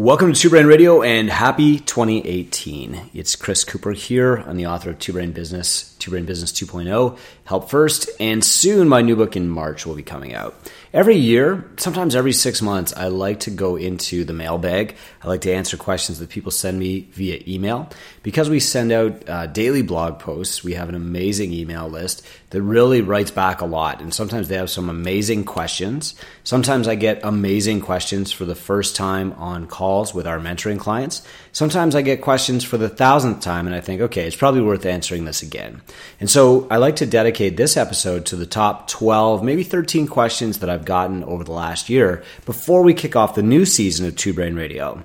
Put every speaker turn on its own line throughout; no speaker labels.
Welcome to Two Brain Radio and happy 2018. It's Chris Cooper here. I'm the author of Two Brain Business, Two Brain Business 2.0, Help First, and soon my new book in March will be coming out. Every year, sometimes every six months, I like to go into the mailbag. I like to answer questions that people send me via email. Because we send out uh, daily blog posts, we have an amazing email list that really writes back a lot. And sometimes they have some amazing questions. Sometimes I get amazing questions for the first time on calls with our mentoring clients. Sometimes I get questions for the thousandth time, and I think, okay, it's probably worth answering this again. And so I like to dedicate this episode to the top 12, maybe 13 questions that I've gotten over the last year before we kick off the new season of Two Brain Radio.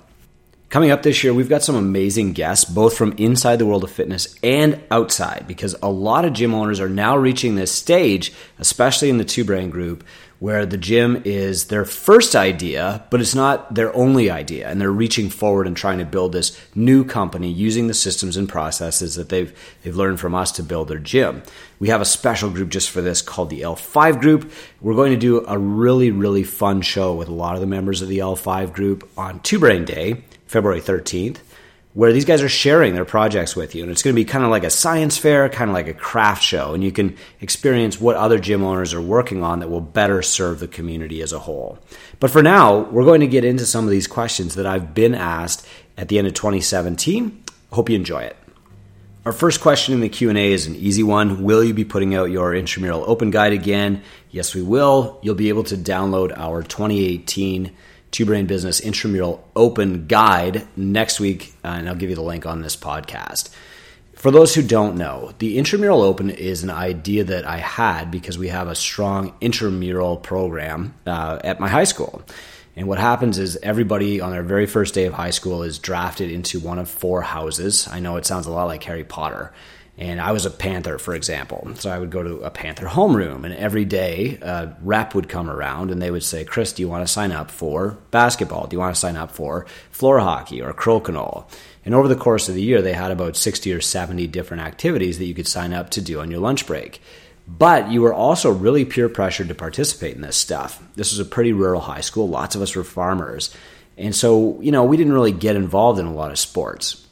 Coming up this year, we've got some amazing guests, both from inside the world of fitness and outside, because a lot of gym owners are now reaching this stage, especially in the Two Brain group, where the gym is their first idea, but it's not their only idea. And they're reaching forward and trying to build this new company using the systems and processes that they've, they've learned from us to build their gym. We have a special group just for this called the L5 group. We're going to do a really, really fun show with a lot of the members of the L5 group on Two Brain Day February 13th, where these guys are sharing their projects with you. And it's going to be kind of like a science fair, kind of like a craft show. And you can experience what other gym owners are working on that will better serve the community as a whole. But for now, we're going to get into some of these questions that I've been asked at the end of 2017. Hope you enjoy it. Our first question in the Q&A is an easy one. Will you be putting out your intramural open guide again? Yes, we will. You'll be able to download our 2018 Two Brain Business Intramural Open Guide next week, uh, and I'll give you the link on this podcast. For those who don't know, the Intramural Open is an idea that I had because we have a strong intramural program uh, at my high school. And what happens is everybody on their very first day of high school is drafted into one of four houses. I know it sounds a lot like Harry Potter. And I was a Panther, for example. So I would go to a Panther homeroom, and every day a rep would come around and they would say, Chris, do you want to sign up for basketball? Do you want to sign up for floor hockey or crokinole? And over the course of the year, they had about 60 or 70 different activities that you could sign up to do on your lunch break. But you were also really peer pressured to participate in this stuff. This was a pretty rural high school. Lots of us were farmers. And so, you know, we didn't really get involved in a lot of sports.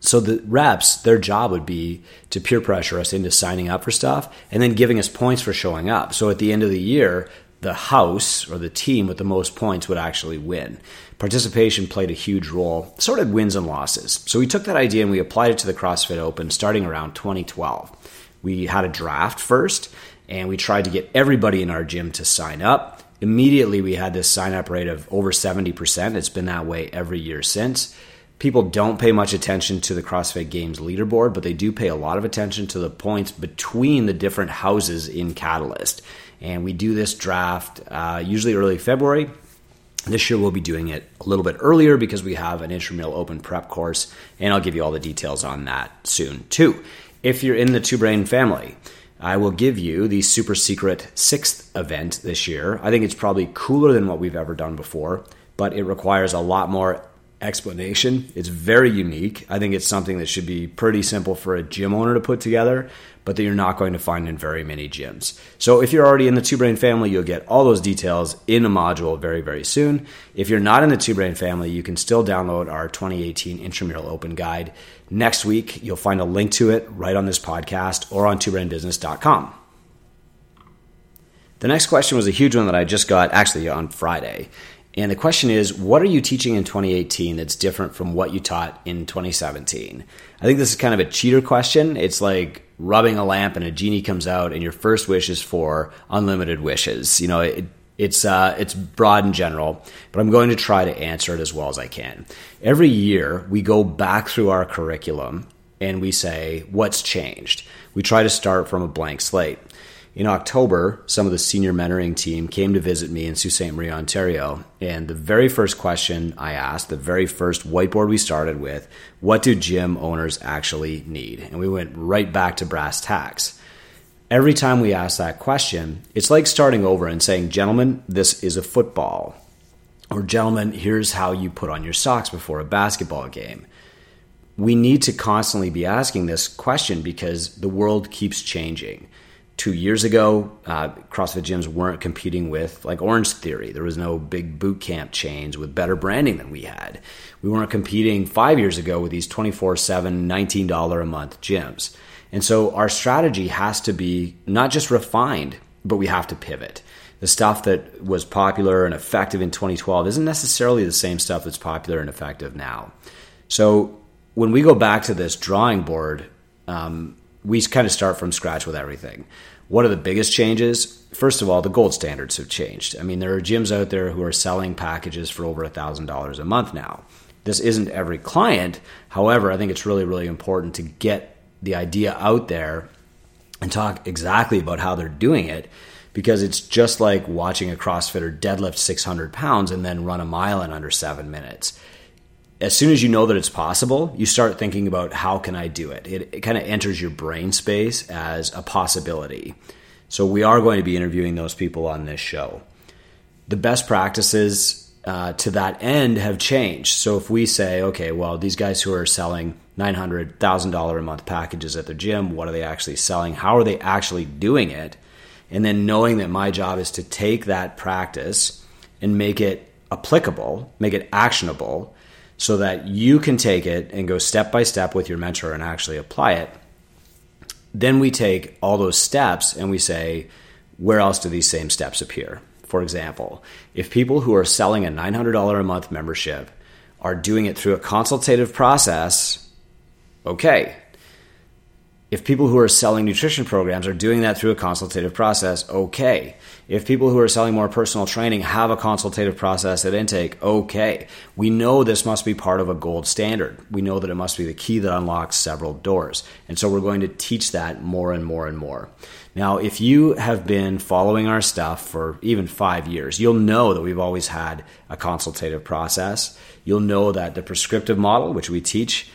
So the reps, their job would be to peer pressure us into signing up for stuff and then giving us points for showing up. So at the end of the year, the house or the team with the most points would actually win. Participation played a huge role, sort of wins and losses. So we took that idea and we applied it to the CrossFit Open starting around 2012. We had a draft first and we tried to get everybody in our gym to sign up. Immediately, we had this sign up rate of over 70%. It's been that way every year since people don't pay much attention to the CrossFit Games leaderboard, but they do pay a lot of attention to the points between the different houses in Catalyst. And we do this draft uh, usually early February. This year we'll be doing it a little bit earlier because we have an intramural open prep course, and I'll give you all the details on that soon too. If you're in the Two Brain family, I will give you the super secret sixth event this year. I think it's probably cooler than what we've ever done before, but it requires a lot more explanation. It's very unique. I think it's something that should be pretty simple for a gym owner to put together, but that you're not going to find in very many gyms. So if you're already in the Two Brain family, you'll get all those details in a module very, very soon. If you're not in the Two Brain family, you can still download our 2018 Intramural Open Guide. Next week, you'll find a link to it right on this podcast or on twobrainbusiness.com. The next question was a huge one that I just got actually on Friday. And the question is, what are you teaching in 2018 that's different from what you taught in 2017? I think this is kind of a cheater question. It's like rubbing a lamp and a genie comes out, and your first wish is for unlimited wishes. You know, it, it's uh, it's broad and general, but I'm going to try to answer it as well as I can. Every year, we go back through our curriculum and we say, what's changed? We try to start from a blank slate in October, some of the senior mentoring team came to visit me in Sault Ste. Marie, Ontario. And the very first question I asked, the very first whiteboard we started with, what do gym owners actually need? And we went right back to brass tacks. Every time we ask that question, it's like starting over and saying, Gentlemen, this is a football. Or, Gentlemen, here's how you put on your socks before a basketball game. We need to constantly be asking this question because the world keeps changing two years ago, uh, CrossFit gyms weren't competing with like Orange Theory. There was no big boot camp chains with better branding than we had. We weren't competing five years ago with these 24 7, $19 a month gyms. And so our strategy has to be not just refined, but we have to pivot. The stuff that was popular and effective in 2012 isn't necessarily the same stuff that's popular and effective now. So when we go back to this drawing board, um, we kind of start from scratch with everything. What are the biggest changes? First of all, the gold standards have changed. I mean, there are gyms out there who are selling packages for over $1,000 a month now. This isn't every client. However, I think it's really, really important to get the idea out there and talk exactly about how they're doing it because it's just like watching a CrossFitter deadlift 600 pounds and then run a mile in under seven minutes as soon as you know that it's possible, you start thinking about how can I do it. It, it kind of enters your brain space as a possibility. So we are going to be interviewing those people on this show. The best practices uh, to that end have changed. So if we say, okay, well, these guys who are selling $900, $1,000 a month packages at their gym, what are they actually selling? How are they actually doing it? And then knowing that my job is to take that practice and make it applicable, make it actionable so that you can take it and go step by step with your mentor and actually apply it. Then we take all those steps and we say, where else do these same steps appear? For example, if people who are selling a $900 a month membership are doing it through a consultative process, okay, if people who are selling nutrition programs are doing that through a consultative process, okay. If people who are selling more personal training have a consultative process at intake, okay. We know this must be part of a gold standard. We know that it must be the key that unlocks several doors. And so we're going to teach that more and more and more. Now, if you have been following our stuff for even five years, you'll know that we've always had a consultative process. You'll know that the prescriptive model, which we teach,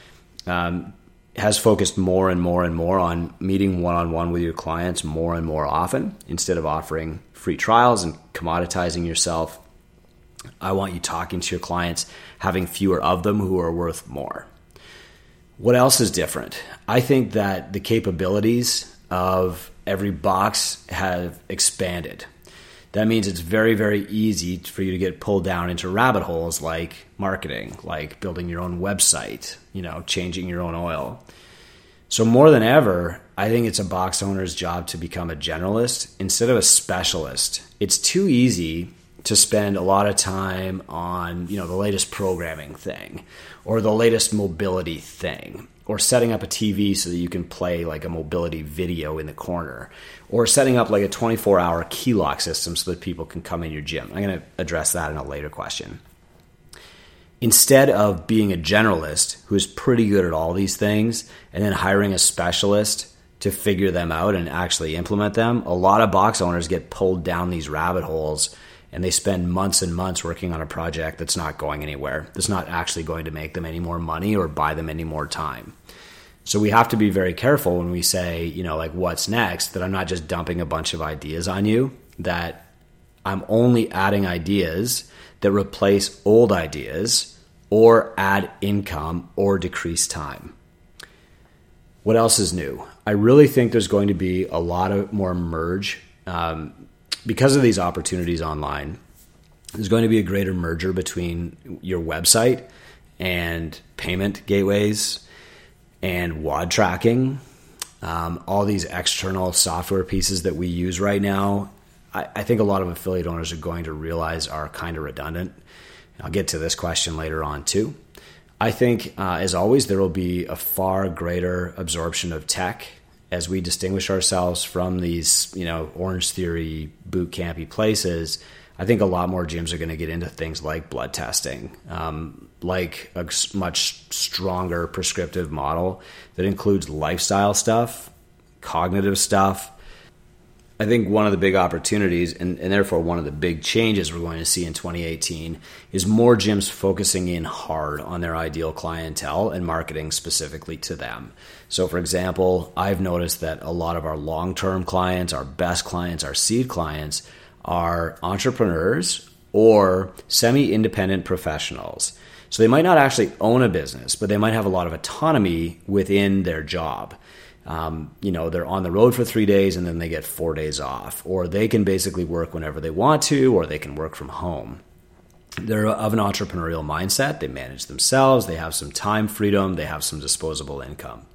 um, has focused more and more and more on meeting one on one with your clients more and more often instead of offering free trials and commoditizing yourself. I want you talking to your clients, having fewer of them who are worth more. What else is different? I think that the capabilities of every box have expanded. That means it's very, very easy for you to get pulled down into rabbit holes like marketing, like building your own website, you know, changing your own oil. So more than ever, I think it's a box owner's job to become a generalist instead of a specialist. It's too easy to spend a lot of time on, you know, the latest programming thing or the latest mobility thing or setting up a TV so that you can play like a mobility video in the corner or setting up like a 24-hour key lock system so that people can come in your gym. I'm going to address that in a later question instead of being a generalist who is pretty good at all these things and then hiring a specialist to figure them out and actually implement them, a lot of box owners get pulled down these rabbit holes and they spend months and months working on a project that's not going anywhere, that's not actually going to make them any more money or buy them any more time. So we have to be very careful when we say, you know, like what's next, that I'm not just dumping a bunch of ideas on you, that I'm only adding ideas that replace old ideas or add income or decrease time. What else is new? I really think there's going to be a lot of more merge um, because of these opportunities online. There's going to be a greater merger between your website and payment gateways and WOD tracking. Um, all these external software pieces that we use right now I, I think a lot of affiliate owners are going to realize are kind of redundant. I'll get to this question later on too. I think, uh, as always, there will be a far greater absorption of tech as we distinguish ourselves from these, you know, Orange Theory boot campy places. I think a lot more gyms are going to get into things like blood testing, um, like a much stronger prescriptive model that includes lifestyle stuff, cognitive stuff, I think one of the big opportunities, and, and, therefore one of the big changes we're going to see in 2018, is more gyms focusing in hard on their ideal clientele and marketing specifically to them. So, for example, I've noticed that a lot of our long term clients, our best clients, our seed clients, are entrepreneurs or semi independent professionals. So, they might not actually own a business, but they might have a lot of autonomy within their job. Um, you know, they're on the road for three days and then they get four days off, or they can basically work whenever they want to, or they can work from home. They're of an entrepreneurial mindset. They manage themselves. They have some time freedom. They have some disposable income.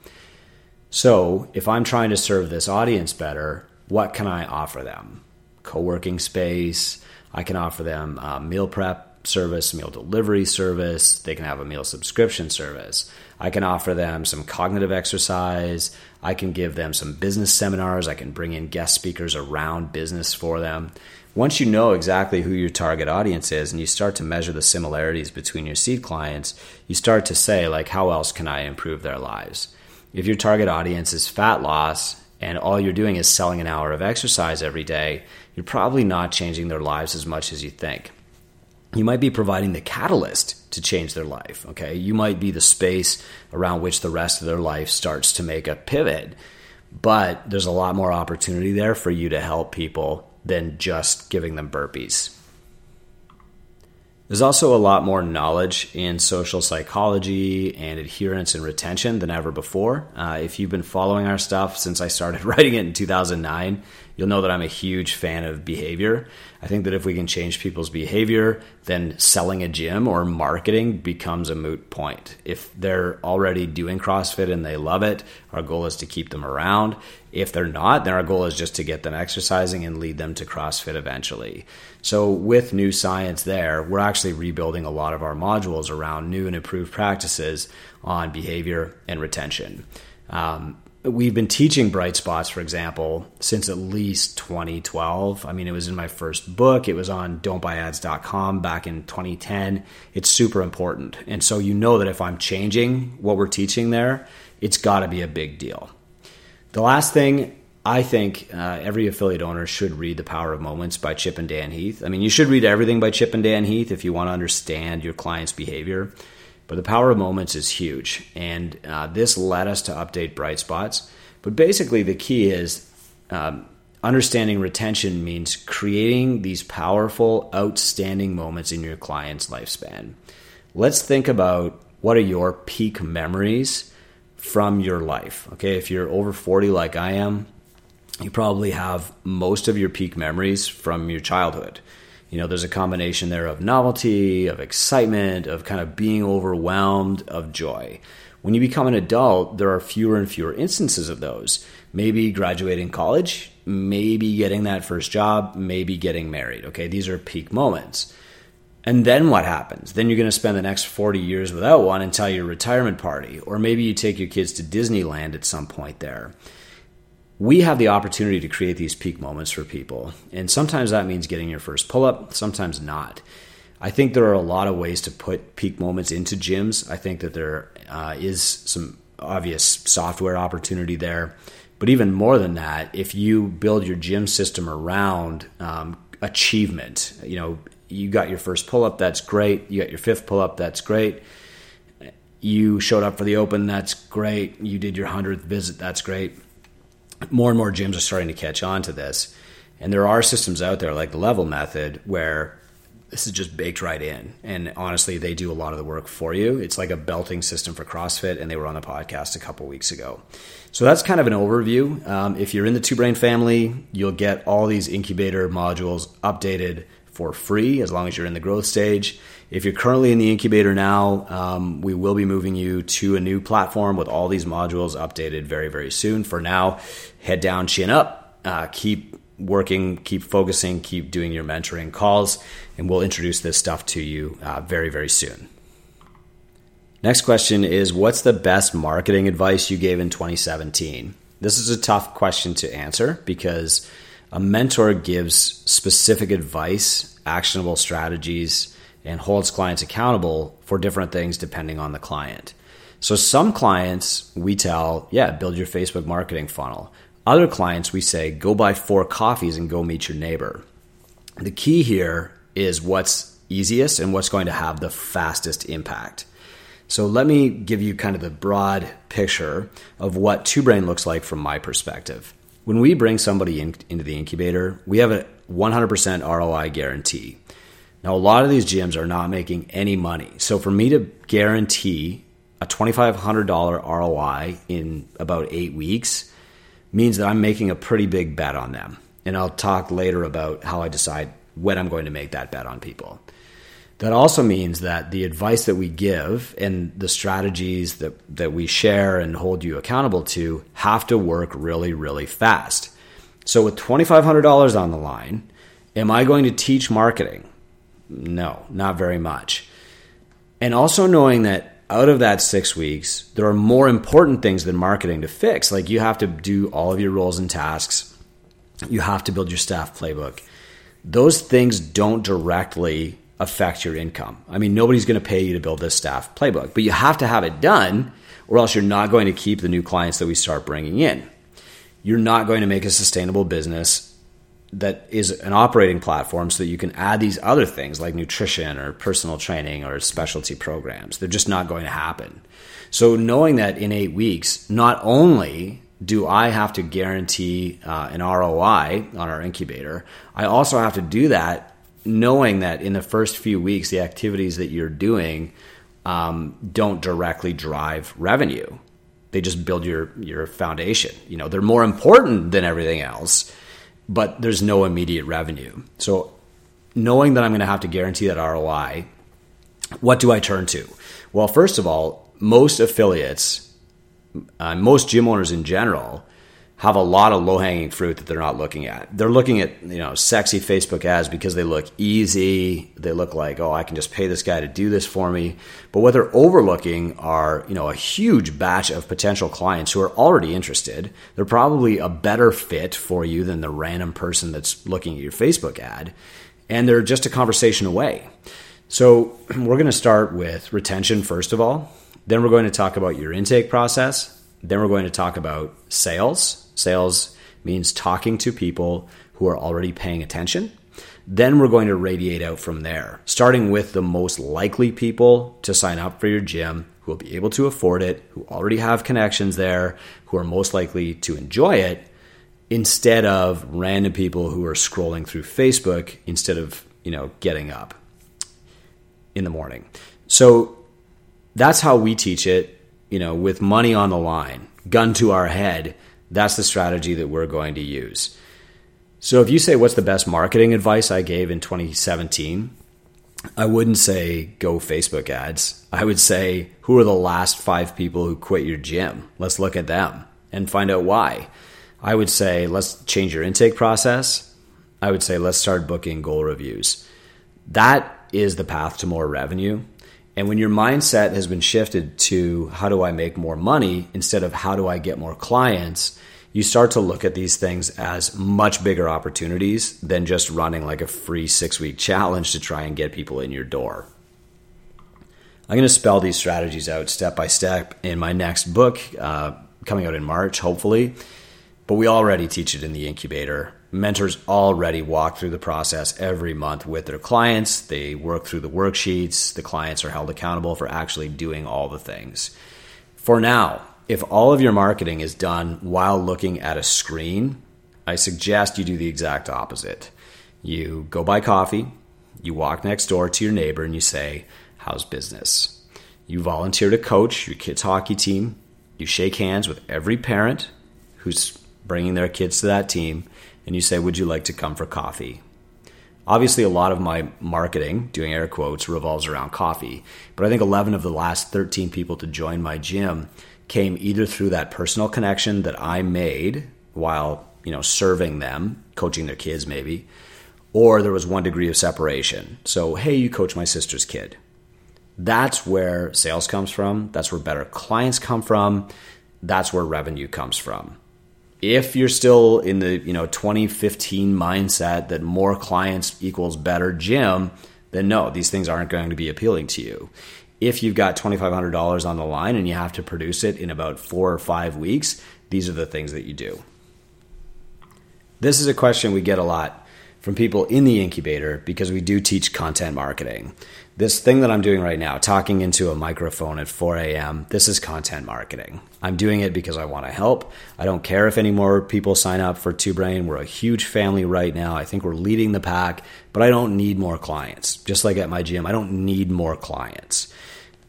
So, if I'm trying to serve this audience better, what can I offer them? Co working space. I can offer them meal prep service, meal delivery service. They can have a meal subscription service. I can offer them some cognitive exercise. I can give them some business seminars. I can bring in guest speakers around business for them. Once you know exactly who your target audience is and you start to measure the similarities between your seed clients, you start to say, like, how else can I improve their lives? If your target audience is fat loss and all you're doing is selling an hour of exercise every day, you're probably not changing their lives as much as you think. You might be providing the catalyst to change their life, okay? You might be the space around which the rest of their life starts to make a pivot. But there's a lot more opportunity there for you to help people than just giving them burpees. There's also a lot more knowledge in social psychology and adherence and retention than ever before. Uh, if you've been following our stuff since I started writing it in 2009, you'll know that I'm a huge fan of behavior. I think that if we can change people's behavior, then selling a gym or marketing becomes a moot point. If they're already doing CrossFit and they love it, our goal is to keep them around. If they're not, then our goal is just to get them exercising and lead them to CrossFit eventually. So, with new science there, we're actually rebuilding a lot of our modules around new and improved practices on behavior and retention. Um, we've been teaching bright spots for example since at least 2012 i mean it was in my first book. It was on don'tbuyads.com back in 2010 it's super important. And so you know that if i'm changing what we're teaching there it's got to be a big deal. The last thing I think uh, every affiliate owner should read The Power of Moments by Chip and Dan Heath. I mean, you should read everything by Chip and Dan Heath if you want to understand your client's behavior. But The Power of Moments is huge. And uh, this led us to update Bright Spots. But basically, the key is um, understanding retention means creating these powerful, outstanding moments in your client's lifespan. Let's think about what are your peak memories from your life. Okay, if you're over 40 like I am, you probably have most of your peak memories from your childhood. You know, there's a combination there of novelty, of excitement, of kind of being overwhelmed, of joy. When you become an adult, there are fewer and fewer instances of those. Maybe graduating college, maybe getting that first job, maybe getting married. Okay, these are peak moments. And then what happens? Then you're going to spend the next 40 years without one until your retirement party. Or maybe you take your kids to Disneyland at some point there. We have the opportunity to create these peak moments for people. And sometimes that means getting your first pull up, sometimes not. I think there are a lot of ways to put peak moments into gyms. I think that there uh, is some obvious software opportunity there. But even more than that, if you build your gym system around um, achievement, you know, you got your first pull up, that's great. You got your fifth pull up, that's great. You showed up for the open, that's great. You did your 100th visit, that's great. More and more gyms are starting to catch on to this. And there are systems out there like the level method where this is just baked right in. And honestly, they do a lot of the work for you. It's like a belting system for CrossFit, and they were on the podcast a couple weeks ago. So that's kind of an overview. Um, if you're in the Two Brain family, you'll get all these incubator modules updated for free as long as you're in the growth stage. If you're currently in the incubator now, um, we will be moving you to a new platform with all these modules updated very, very soon. For now, head down, chin up, uh, keep working, keep focusing, keep doing your mentoring calls, and we'll introduce this stuff to you uh, very, very soon. Next question is What's the best marketing advice you gave in 2017? This is a tough question to answer because a mentor gives specific advice, actionable strategies, and holds clients accountable for different things depending on the client. So, some clients we tell, yeah, build your Facebook marketing funnel. Other clients we say, go buy four coffees and go meet your neighbor. The key here is what's easiest and what's going to have the fastest impact. So, let me give you kind of the broad picture of what Two Brain looks like from my perspective. When we bring somebody in, into the incubator, we have a 100% ROI guarantee. Now, a lot of these gyms are not making any money. So, for me to guarantee a $2,500 ROI in about eight weeks means that I'm making a pretty big bet on them. And I'll talk later about how I decide when I'm going to make that bet on people. That also means that the advice that we give and the strategies that, that we share and hold you accountable to have to work really, really fast. So, with $2,500 on the line, am I going to teach marketing? No, not very much. And also knowing that out of that six weeks, there are more important things than marketing to fix. Like you have to do all of your roles and tasks, you have to build your staff playbook. Those things don't directly affect your income. I mean, nobody's going to pay you to build this staff playbook, but you have to have it done, or else you're not going to keep the new clients that we start bringing in. You're not going to make a sustainable business that is an operating platform so that you can add these other things like nutrition or personal training or specialty programs. They're just not going to happen. So, knowing that in eight weeks, not only do I have to guarantee uh, an ROI on our incubator, I also have to do that knowing that in the first few weeks, the activities that you're doing um, don't directly drive revenue. They just build your your foundation. You know, they're more important than everything else but there's no immediate revenue. So knowing that I'm going to have to guarantee that ROI, what do I turn to? Well, first of all, most affiliates, uh, most gym owners in general, have a lot of low hanging fruit that they're not looking at. They're looking at you know sexy Facebook ads because they look easy. They look like oh I can just pay this guy to do this for me. But what they're overlooking are you know a huge batch of potential clients who are already interested. They're probably a better fit for you than the random person that's looking at your Facebook ad, and they're just a conversation away. So we're going to start with retention first of all. Then we're going to talk about your intake process. Then we're going to talk about sales Sales means talking to people who are already paying attention. Then we're going to radiate out from there, starting with the most likely people to sign up for your gym who will be able to afford it, who already have connections there, who are most likely to enjoy it, instead of random people who are scrolling through Facebook instead of, you know, getting up in the morning. So that's how we teach it, you know, with money on the line, gun to our head that's the strategy that we're going to use. So if you say, What's the best marketing advice I gave in 2017? I wouldn't say go Facebook ads. I would say, Who are the last five people who quit your gym? Let's look at them and find out why. I would say, Let's change your intake process. I would say, Let's start booking goal reviews. That is the path to more revenue. And when your mindset has been shifted to how do I make more money instead of how do I get more clients, you start to look at these things as much bigger opportunities than just running like a free six week challenge to try and get people in your door. I'm going to spell these strategies out step by step in my next book, uh, coming out in March, hopefully. But we already teach it in the incubator mentors already walk through the process every month with their clients. They work through the worksheets. The clients are held accountable for actually doing all the things. For now, if all of your marketing is done while looking at a screen, I suggest you do the exact opposite. You go buy coffee, you walk next door to your neighbor, and you say, How's business? You volunteer to coach your kids' hockey team. You shake hands with every parent who's bringing their kids to that team and you say, Would you like to come for coffee? Obviously, a lot of my marketing, doing air quotes, revolves around coffee. But I think 11 of the last 13 people to join my gym came either through that personal connection that I made while, you know, serving them, coaching their kids maybe, or there was one degree of separation. So, hey, you coach my sister's kid. That's where sales comes from. That's where better clients come from. That's where revenue comes from if you're still in the you know 2015 mindset that more clients equals better gym, then no, these things aren't going to be appealing to you. If you've got $2,500 on the line and you have to produce it in about four or five weeks, these are the things that you do. This is a question we get a lot from people in the incubator because we do teach content marketing this thing that I'm doing right now, talking into a microphone at 4 a.m., this is content marketing. I'm doing it because I want to help. I don't care if any more people sign up for Two Brain. We're a huge family right now. I think we're leading the pack, but I don't need more clients. Just like at my gym, I don't need more clients.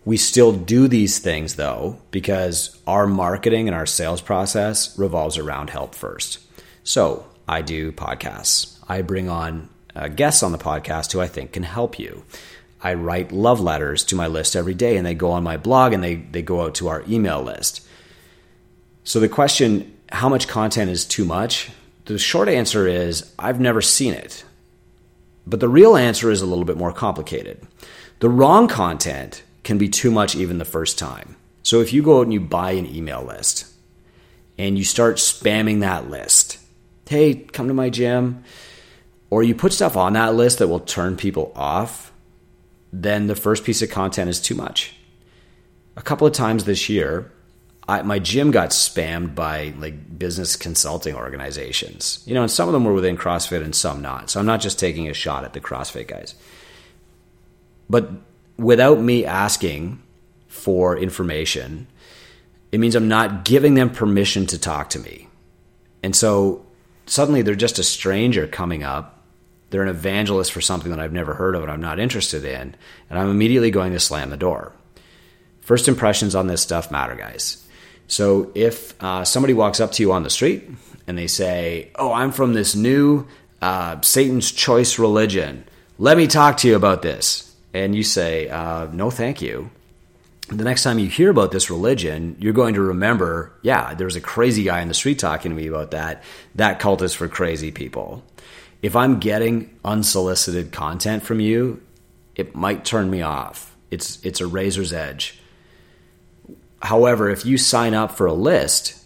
We still do these things though, because our marketing and our sales process revolves around help first. So I do podcasts. I bring on uh, guests on the podcast who I think can help you. I write love letters to my list every day and they go on my blog and they, they go out to our email list. So the question, how much content is too much? The short answer is I've never seen it. But the real answer is a little bit more complicated. The wrong content can be too much even the first time. So if you go out and you buy an email list and you start spamming that list, hey, come to my gym, or you put stuff on that list that will turn people off, then the first piece of content is too much. A couple of times this year, I, my gym got spammed by like business consulting organizations. You know, and some of them were within CrossFit and some not. So I'm not just taking a shot at the CrossFit guys. But without me asking for information, it means I'm not giving them permission to talk to me. And so suddenly they're just a stranger coming up. They're an evangelist for something that I've never heard of and I'm not interested in. And I'm immediately going to slam the door. First impressions on this stuff matter, guys. So if uh, somebody walks up to you on the street and they say, Oh, I'm from this new uh, Satan's choice religion, let me talk to you about this. And you say, uh, No, thank you. The next time you hear about this religion, you're going to remember, yeah, there was a crazy guy in the street talking to me about that. That cult is for crazy people. If I'm getting unsolicited content from you, it might turn me off. It's it's a razor's edge. However, if you sign up for a list,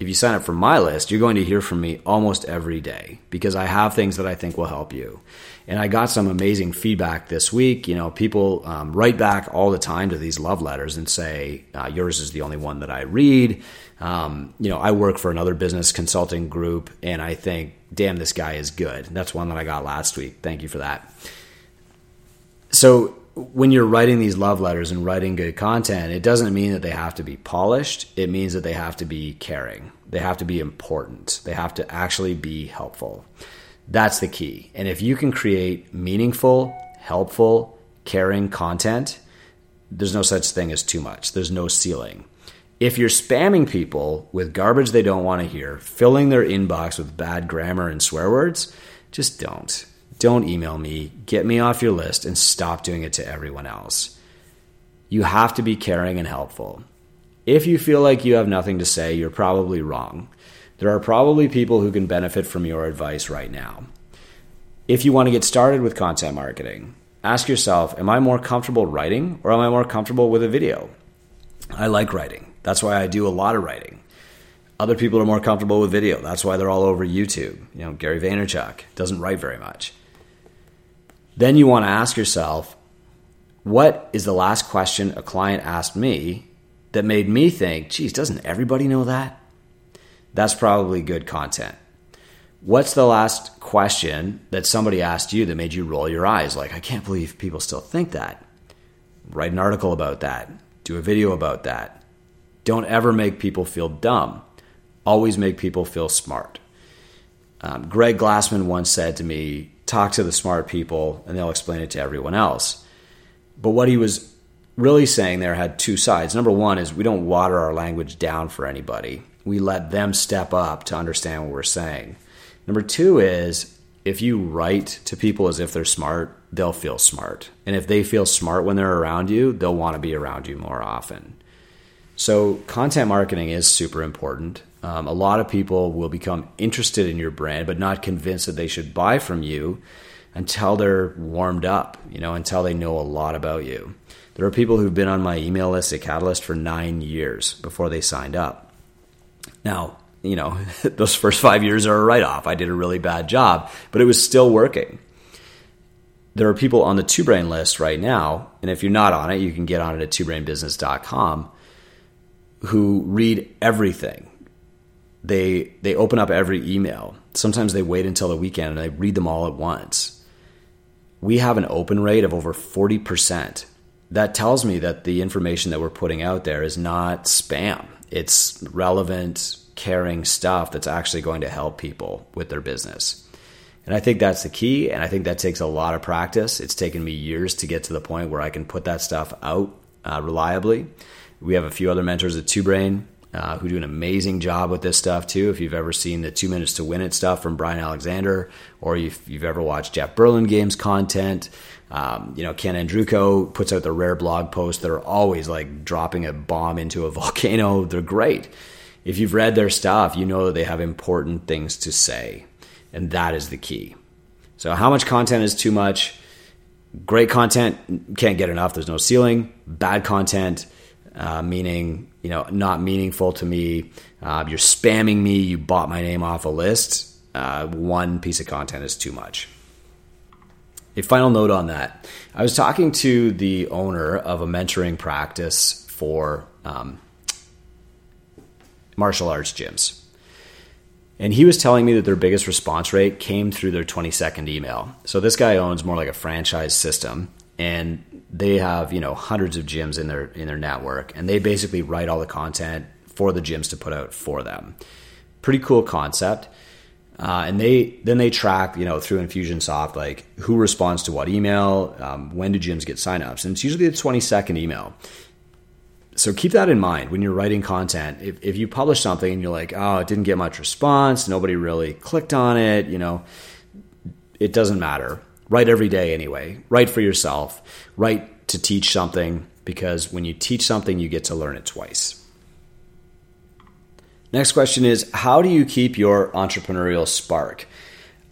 if you sign up for my list, you're going to hear from me almost every day because I have things that I think will help you. And I got some amazing feedback this week. You know, people um, write back all the time to these love letters and say, uh, yours is the only one that I read. Um, you know, I work for another business consulting group and I think, damn, this guy is good. That's one that I got last week. Thank you for that. So when you're writing these love letters and writing good content, it doesn't mean that they have to be polished. It means that they have to be caring. They have to be important. They have to actually be helpful. That's the key. And if you can create meaningful, helpful, caring content, there's no such thing as too much. There's no ceiling. If you're spamming people with garbage they don't want to hear, filling their inbox with bad grammar and swear words, just don't don't email me, get me off your list, and stop doing it to everyone else. You have to be caring and helpful. If you feel like you have nothing to say, you're probably wrong. There are probably people who can benefit from your advice right now. If you want to get started with content marketing, ask yourself Am I more comfortable writing or am I more comfortable with a video? I like writing. That's why I do a lot of writing. Other people are more comfortable with video. That's why they're all over YouTube. You know, Gary Vaynerchuk doesn't write very much. Then you want to ask yourself, what is the last question a client asked me that made me think, geez, doesn't everybody know that? That's probably good content. What's the last question that somebody asked you that made you roll your eyes? Like, I can't believe people still think that. Write an article about that. Do a video about that. Don't ever make people feel dumb. Always make people feel smart. Um, Greg Glassman once said to me, talk to the smart people and they'll explain it to everyone else. But what he was really saying there had two sides. Number one is we don't water our language down for anybody, we let them step up to understand what we're saying. Number two is if you write to people as if they're smart, they'll feel smart. And if they feel smart when they're around you, they'll want to be around you more often. So, content marketing is super important. Um, a lot of people will become interested in your brand, but not convinced that they should buy from you until they're warmed up, you know, until they know a lot about you. There are people who've been on my email list at Catalyst for nine years before they signed up. Now, you know, those first five years are a write off. I did a really bad job, but it was still working. There are people on the Two Brain list right now, and if you're not on it, you can get on it at twobrainbusiness.com who read everything they they open up every email. Sometimes they wait until the weekend and they read them all at once. We have an open rate of over 40%. That tells me that the information that we're putting out there is not spam. It's relevant, caring stuff that's actually going to help people with their business. And I think that's the key. And I think that takes a lot of practice. It's taken me years to get to the point where I can put that stuff out uh, reliably. We have a few other mentors at Two Brain uh, who do an amazing job with this stuff too. If you've ever seen the two minutes to win it stuff from Brian Alexander, or if you've ever watched Jeff Burlingame's content, um, you know, Ken Andrukow puts out the rare blog posts that are always like dropping a bomb into a volcano. They're great. If you've read their stuff, you know that they have important things to say. And that is the key. So, how much content is too much? Great content, can't get enough. There's no ceiling. Bad content, uh, meaning you know not meaningful to me. Uh, you're spamming me. You bought my name off a list. Uh, one piece of content is too much. A final note on that: I was talking to the owner of a mentoring practice for um, martial arts gyms. And he was telling me that their biggest response rate came through their 20 second email. So this guy owns more like a franchise system and they have, you know, hundreds of gyms in their in their network and they basically write all the content for the gyms to put out for them. Pretty cool concept. Uh, and they then they track, you know, through Infusionsoft, like who responds to what email, um, when do gyms get signups, and it's usually a 20 second email so keep that in mind when you're writing content. If, if you publish something and you're like, oh, it didn't get much response, nobody really clicked on it, you know, it doesn't matter. Write every day anyway. Write for yourself. Write to teach something because when you teach something, you get to learn it twice. Next question is How do you keep your entrepreneurial spark?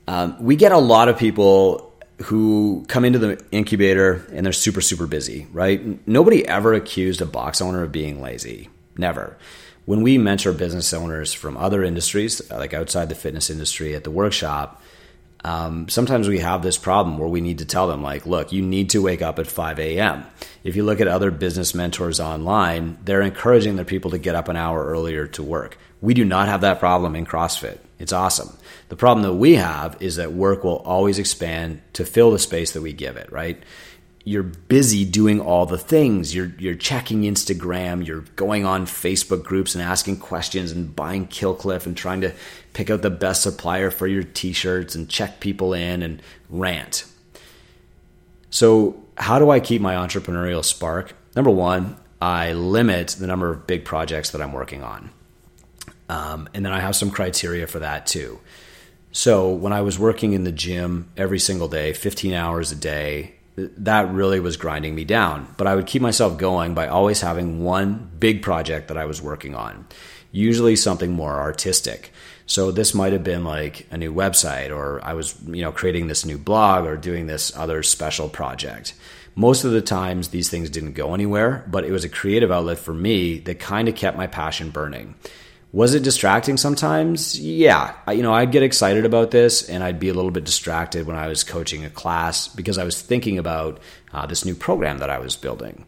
Um, we get a lot of people who come into the incubator and they're super, super busy, right? Nobody ever accused a box owner of being lazy. Never. When we mentor business owners from other industries, like outside the fitness industry at the workshop, um, sometimes we have this problem where we need to tell them, like, look, you need to wake up at 5 a.m. If you look at other business mentors online, they're encouraging their people to get up an hour earlier to work. We do not have that problem in CrossFit. It's awesome. The problem that we have is that work will always expand to fill the space that we give it, right? You're busy doing all the things. You're you're checking Instagram, you're going on Facebook groups and asking questions and buying Kill Cliff and trying to pick out the best supplier for your t-shirts and check people in and rant. So, how do I keep my entrepreneurial spark? Number 1, I limit the number of big projects that I'm working on. Um, and then I have some criteria for that too. So when I was working in the gym every single day, 15 hours a day, that really was grinding me down. But I would keep myself going by always having one big project that I was working on, usually something more artistic. So this might have been like a new website or I was, you know, creating this new blog or doing this other special project. Most of the times these things didn't go anywhere, but it was a creative outlet for me that kind of kept my passion burning. Was it distracting sometimes? Yeah. I, you know, I'd get excited about this and I'd be a little bit distracted when I was coaching a class because I was thinking about uh, this new program that I was building.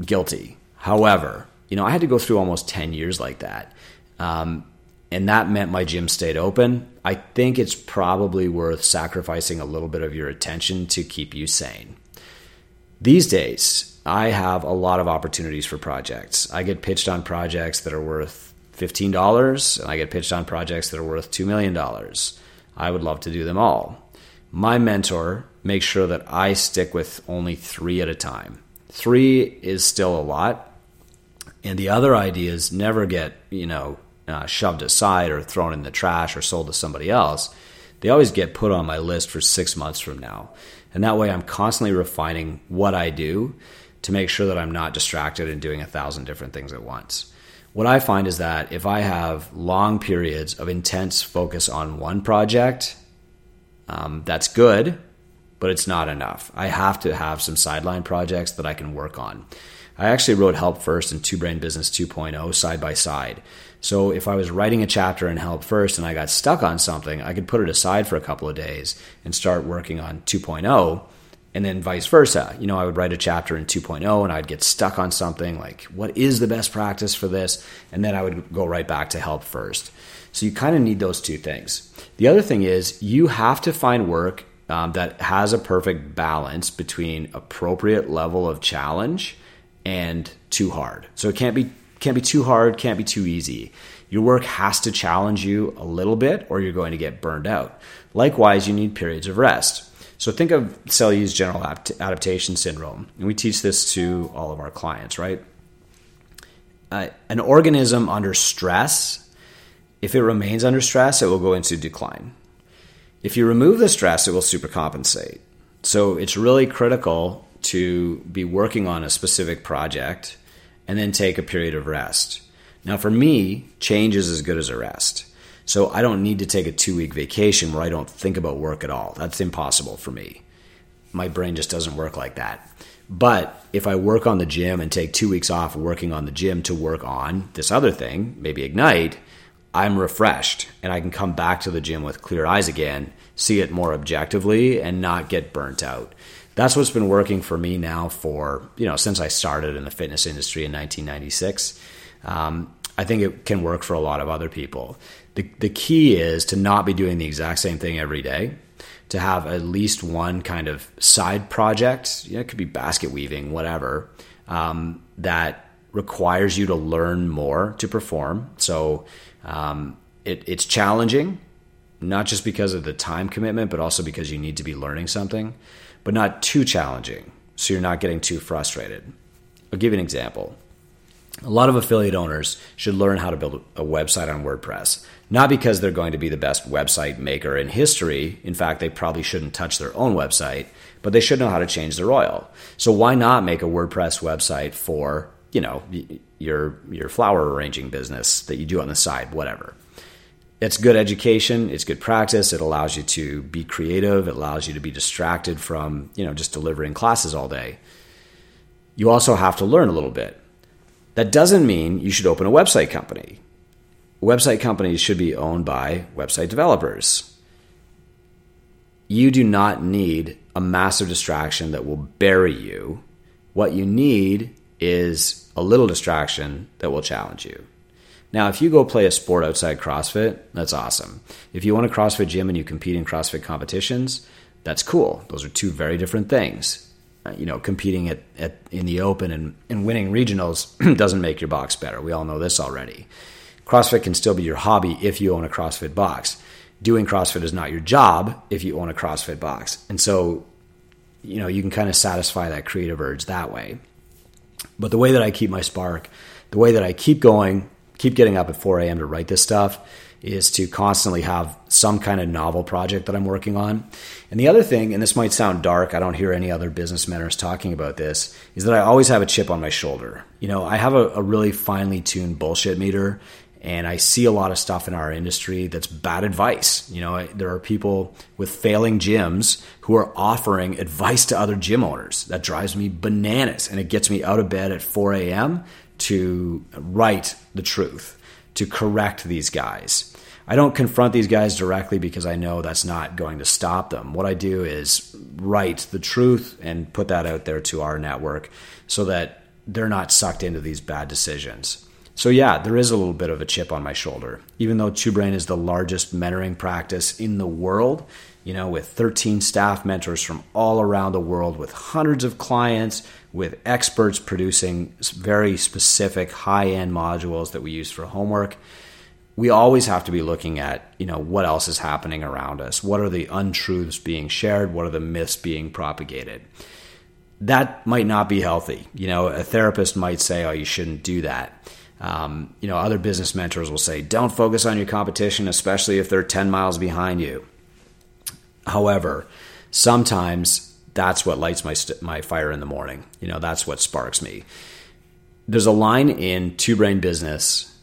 Guilty. However, you know, I had to go through almost 10 years like that. Um, and that meant my gym stayed open. I think it's probably worth sacrificing a little bit of your attention to keep you sane. These days, I have a lot of opportunities for projects. I get pitched on projects that are worth $15 and I get pitched on projects that are worth $2 million. I would love to do them all. My mentor makes sure that I stick with only three at a time. Three is still a lot. And the other ideas never get, you know, uh, shoved aside or thrown in the trash or sold to somebody else. They always get put on my list for six months from now. And that way I'm constantly refining what I do to make sure that I'm not distracted and doing a thousand different things at once what I find is that if I have long periods of intense focus on one project, um, that's good, but it's not enough. I have to have some sideline projects that I can work on. I actually wrote Help First and Two Brain Business 2.0 side by side. So if I was writing a chapter in Help First and I got stuck on something, I could put it aside for a couple of days and start working on 2.0 and then vice versa. You know, I would write a chapter in 2.0 and I'd get stuck on something like, what is the best practice for this? And then I would go right back to help first. So you kind of need those two things. The other thing is you have to find work um, that has a perfect balance between appropriate level of challenge and too hard. So it can't be can't be too hard, can't be too easy. Your work has to challenge you a little bit or you're going to get burned out. Likewise, you need periods of rest. So think of Selye's general adaptation syndrome, and we teach this to all of our clients, right? Uh, an organism under stress, if it remains under stress, it will go into decline. If you remove the stress, it will supercompensate. So it's really critical to be working on a specific project and then take a period of rest. Now, for me, change is as good as a rest. So I don't need to take a two week vacation where I don't think about work at all. That's impossible for me. My brain just doesn't work like that. But if I work on the gym and take two weeks off working on the gym to work on this other thing, maybe Ignite, I'm refreshed and I can come back to the gym with clear eyes again, see it more objectively, and not get burnt out. That's what's been working for me now for, you know, since I started in the fitness industry in 1996. Um, I think it can work for a lot of other people. The, the key is to not be doing the exact same thing every day, to have at least one kind of side project. You know, it could be basket weaving, whatever, um, that requires you to learn more to perform. So um, it, it's challenging, not just because of the time commitment, but also because you need to be learning something, but not too challenging. So you're not getting too frustrated. I'll give you an example a lot of affiliate owners should learn how to build a website on WordPress. Not because they're going to be the best website maker in history. In fact, they probably shouldn't touch their own website, but they should know how to change their oil. So why not make a WordPress website for, you know, your your flower arranging business that you do on the side, whatever. It's good education, it's good practice, it allows you to be creative, it allows you to be distracted from, you know, just delivering classes all day. You also have to learn a little bit that doesn't mean you should open a website company. Website companies should be owned by website developers. You do not need a massive distraction that will bury you. What you need is a little distraction that will challenge you. Now, if you go play a sport outside CrossFit, that's awesome. If you want a CrossFit gym and you compete in CrossFit competitions, that's cool. Those are two very different things. Uh, you know, competing at, at in the open and, and winning regionals doesn't make your box better. We all know this already. CrossFit can still be your hobby if you own a CrossFit box. Doing CrossFit is not your job if you own a CrossFit box. And so, you know, you can kind of satisfy that creative urge that way. But the way that I keep my spark, the way that I keep going, keep getting up at 4 a.m. to write this stuff, is to constantly have some kind of novel project that I'm working on. And the other thing, and this might sound dark, I don't hear any other business mentors talking about this, is that I always have a chip on my shoulder. You know, I have a, a really finely tuned bullshit meter, and I see a lot of stuff in our industry that's bad advice. You know, there are people with failing gyms who are offering advice to other gym owners. That drives me bananas, and it gets me out of bed at 4 a.m. to write the truth to correct these guys. I don't confront these guys directly because I know that's not going to stop them. What I do is write the truth and put that out there to our network so that they're not sucked into these bad decisions. So, yeah, there is a little bit of a chip on my shoulder. Even though Two Brain is the largest mentoring practice in the world, you know, with 13 staff mentors from all around the world, with hundreds of clients, with experts producing very specific high end modules that we use for homework. We always have to be looking at, you know, what else is happening around us. What are the untruths being shared? What are the myths being propagated? That might not be healthy. You know, a therapist might say, oh, you shouldn't do that. Um, you know, other business mentors will say, don't focus on your competition, especially if they're 10 miles behind you. However, sometimes that's what lights my st- my fire in the morning. You know, that's what sparks me. There's a line in Two Brain Business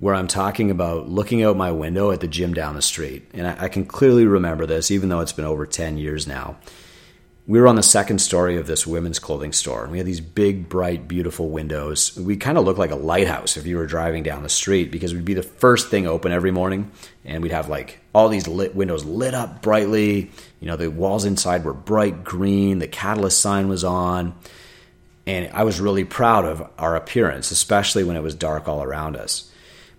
where I'm talking about looking out my window at the gym down the street, and I, I can clearly remember this, even though it's been over ten years now we were on the second story of this women's clothing store. We had these big, bright, beautiful windows. We kind of looked like a lighthouse if you were driving down the street because we'd be the first thing open every morning, and we'd have like all these lit windows lit up brightly. You know, the walls inside were bright green. The catalyst sign was on, and I was really proud of our appearance, especially when it was dark all around us.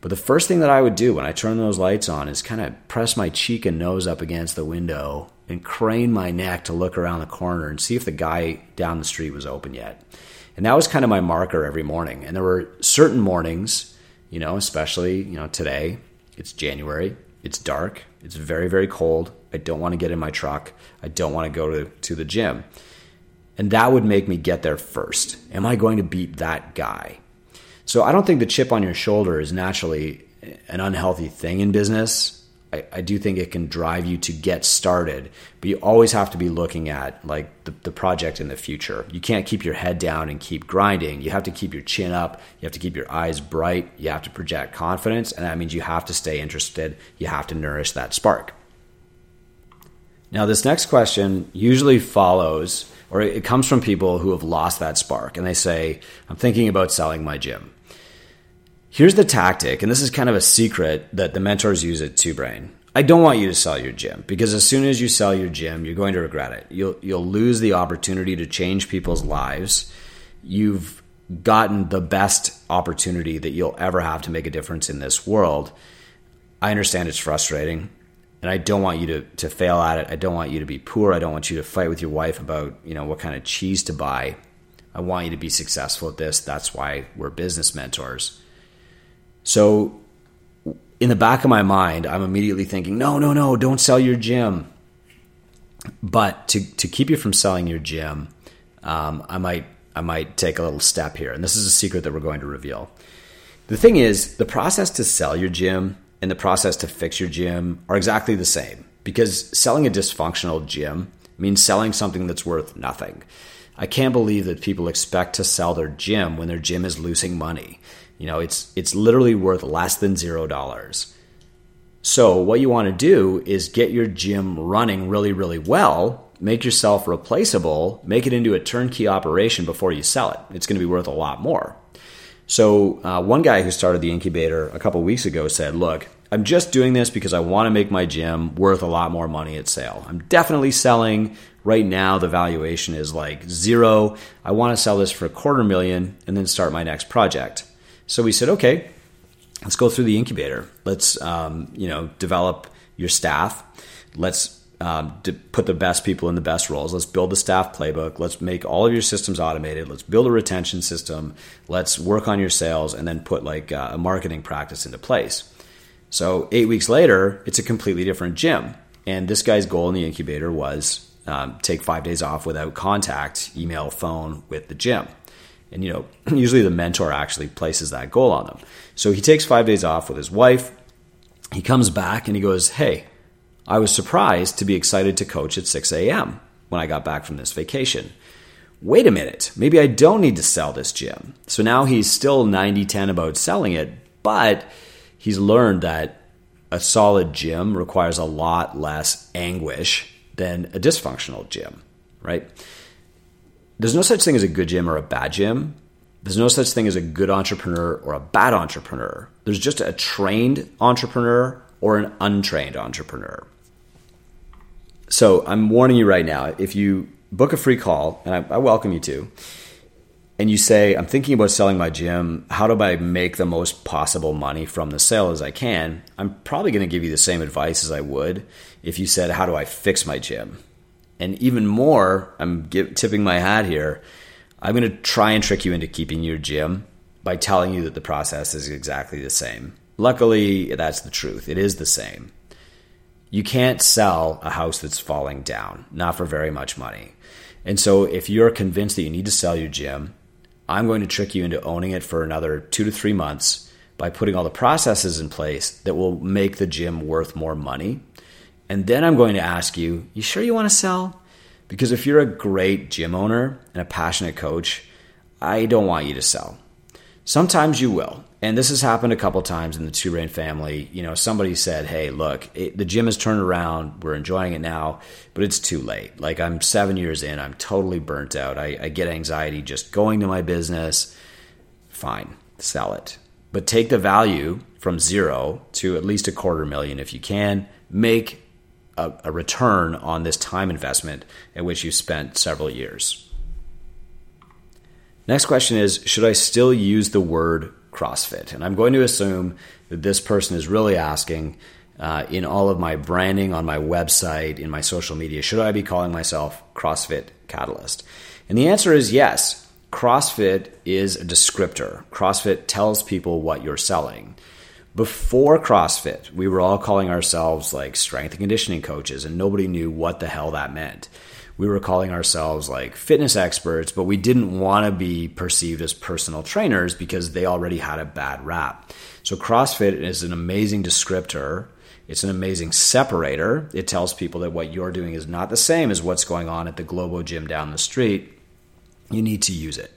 But the first thing that I would do when I turned those lights on is kind of press my cheek and nose up against the window and crane my neck to look around the corner and see if the guy down the street was open yet. And that was kind of my marker every morning. And there were certain mornings, you know, especially, you know, today, it's January, it's dark, it's very, very cold. I don't want to get in my truck. I don't want to go to, to the gym. And that would make me get there first. Am I going to beat that guy? So I don't think the chip on your shoulder is naturally an unhealthy thing in business. I, I do think it can drive you to get started, but you always have to be looking at like the, the project in the future. You can't keep your head down and keep grinding. You have to keep your chin up. You have to keep your eyes bright. You have to project confidence, and that means you have to stay interested. You have to nourish that spark. Now, this next question usually follows, or it comes from people who have lost that spark, and they say, I'm thinking about selling my gym. Here's the tactic, and this is kind of a secret that the mentors use at Two Brain. I don't want you to sell your gym because as soon as you sell your gym, you're going to regret it. You'll you'll lose the opportunity to change people's lives. You've gotten the best opportunity that you'll ever have to make a difference in this world. I understand it's frustrating and I don't want you to to fail at it. I don't want you to be poor. I don't want you to fight with your wife about, you know, what kind of cheese to buy. I want you to be successful at this. That's why we're business mentors. So, in the back of my mind, I'm immediately thinking, no, no, no, don't sell your gym. But to, to keep you from selling your gym, um, I might I might take a little step here, and this is a secret that we're going to reveal. The thing is, the process to sell your gym and the process to fix your gym are exactly the same because selling a dysfunctional gym means selling something that's worth nothing. I can't believe that people expect to sell their gym when their gym is losing money. You know, it's it's literally worth less than zero dollars. So what you want to do is get your gym running really, really well, make yourself replaceable, make it into a turnkey operation before you sell it. It's going to be worth a lot more. So uh, one guy who started the incubator a couple weeks ago said, "Look, I'm just doing this because I want to make my gym worth a lot more money at sale. I'm definitely selling right now. The valuation is like zero. I want to sell this for a quarter million and then start my next project." So we said, okay, let's go through the incubator. Let's um, you know develop your staff. Let's um, put the best people in the best roles. Let's build the staff playbook. Let's make all of your systems automated. Let's build a retention system. Let's work on your sales, and then put like uh, a marketing practice into place. So eight weeks later, it's a completely different gym. And this guy's goal in the incubator was um, take five days off without contact, email, phone with the gym. And you know, usually the mentor actually places that goal on them. So he takes five days off with his wife. He comes back and he goes, Hey, I was surprised to be excited to coach at 6 a.m. when I got back from this vacation. Wait a minute, maybe I don't need to sell this gym. So now he's still 90 10 about selling it, but he's learned that a solid gym requires a lot less anguish than a dysfunctional gym, right? There's no such thing as a good gym or a bad gym. There's no such thing as a good entrepreneur or a bad entrepreneur. There's just a trained entrepreneur or an untrained entrepreneur. So I'm warning you right now if you book a free call, and I, I welcome you to, and you say, I'm thinking about selling my gym, how do I make the most possible money from the sale as I can? I'm probably going to give you the same advice as I would if you said, How do I fix my gym? And even more, I'm give, tipping my hat here. I'm going to try and trick you into keeping your gym by telling you that the process is exactly the same. Luckily, that's the truth. It is the same. You can't sell a house that's falling down, not for very much money. And so, if you're convinced that you need to sell your gym, I'm going to trick you into owning it for another two to three months by putting all the processes in place that will make the gym worth more money and then I'm going to ask you, you sure you want to sell? Because if you're a great gym owner and a passionate coach, I don't want you to sell. Sometimes you will. And this has happened a couple times in the Two Brain family. You know, somebody said, hey, look, it, the gym has turned around. We're enjoying it now, but it's too late. Like, I'm seven years in. I'm totally burnt out. I, I get anxiety just going to my business. Fine, sell it. But take the value from zero to at least a quarter million if you can. Make a, a return on this time investment in which you spent several years. Next question is Should I still use the word CrossFit? And I'm going to assume that this person is really asking uh, in all of my branding on my website, in my social media, should I be calling myself CrossFit Catalyst? And the answer is yes. CrossFit is a descriptor. CrossFit tells people what you're selling. Before CrossFit, we were all calling ourselves like strength and conditioning coaches, and nobody knew what the hell that meant. We were calling ourselves like fitness experts, but we didn't want to be perceived as personal trainers because they already had a bad rap. So, CrossFit is an amazing descriptor it's an amazing separator. It tells people that what you're doing is not the same as what's going on at the Globo gym down the street. You need to use it.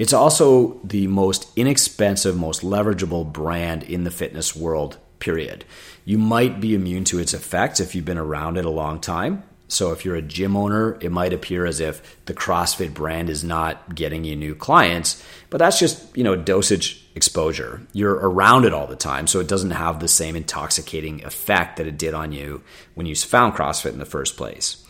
It's also the most inexpensive, most leverageable brand in the fitness world, period. You might be immune to its effects if you've been around it a long time. So if you're a gym owner, it might appear as if the CrossFit brand is not getting you new clients, but that's just, you know, dosage exposure. You're around it all the time, so it doesn't have the same intoxicating effect that it did on you when you found CrossFit in the first place.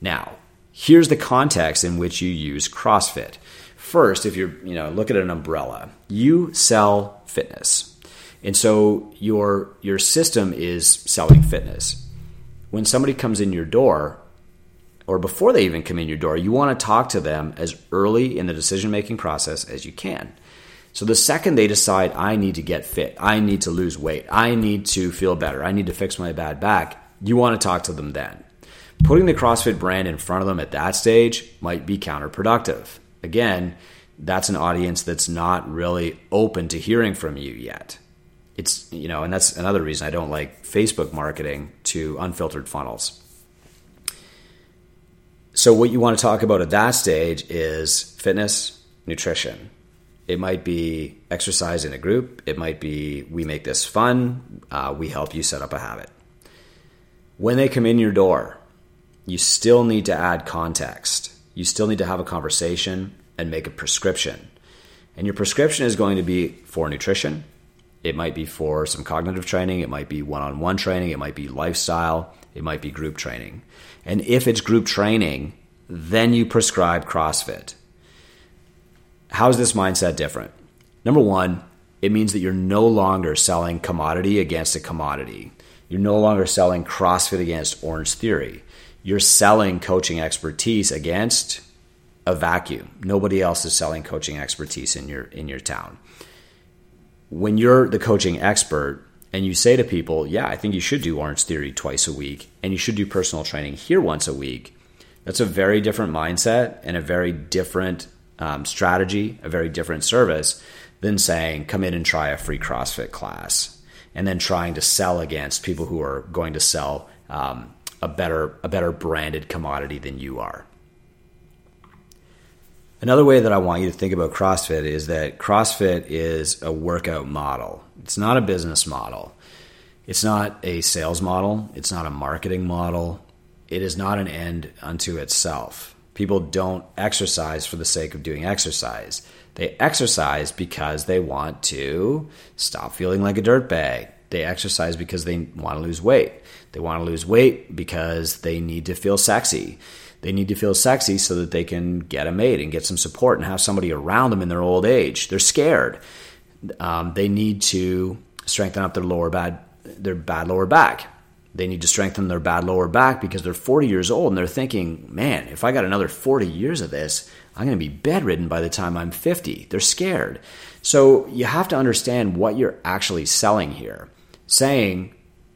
Now, here's the context in which you use CrossFit. First, if you're, you know, look at an umbrella. You sell fitness. And so your your system is selling fitness. When somebody comes in your door, or before they even come in your door, you want to talk to them as early in the decision making process as you can. So the second they decide, I need to get fit, I need to lose weight, I need to feel better, I need to fix my bad back, you want to talk to them then. Putting the CrossFit brand in front of them at that stage might be counterproductive. Again, that's an audience that's not really open to hearing from you yet. It's, you know, and that's another reason I don't like Facebook marketing to unfiltered funnels. So, what you want to talk about at that stage is fitness, nutrition. It might be exercise in a group. It might be we make this fun. Uh, we help you set up a habit. When they come in your door, you still need to add context. You still need to have a conversation and make a prescription. And your prescription is going to be for nutrition. It might be for some cognitive training. It might be one on one training. It might be lifestyle. It might be group training. And if it's group training, then you prescribe CrossFit. How is this mindset different? Number one, it means that you're no longer selling commodity against a commodity. You're no longer selling CrossFit against Orange Theory. You're selling coaching expertise against a vacuum. Nobody else is selling coaching expertise in your in your town. When you're the coaching expert, and you say to people, yeah, I think you should do Orange Theory twice a week and you should do personal training here once a week, that's a very different mindset and a very different um, strategy, a very different service than saying, come in and try a free CrossFit class and then trying to sell against people who are going to sell um, a better a better branded commodity than you are. Another way that I want you to think about CrossFit is that CrossFit is a workout model. It's not a business model. It's not a sales model. It's not a marketing model. It is not an end unto itself. People don't exercise for the sake of doing exercise. They exercise because they want to stop feeling like a dirtbag. They exercise because they want to lose weight. They want to lose weight because they need to feel sexy. They need to feel sexy so that they can get a mate and get some support and have somebody around them in their old age. They're scared. Um, they need to strengthen up their lower bad their bad lower back. They need to strengthen their bad lower back because they're 40 years old and they're thinking, man, if I got another 40 years of this, I'm going to be bedridden by the time I'm 50. They're scared. So you have to understand what you're actually selling here. Saying,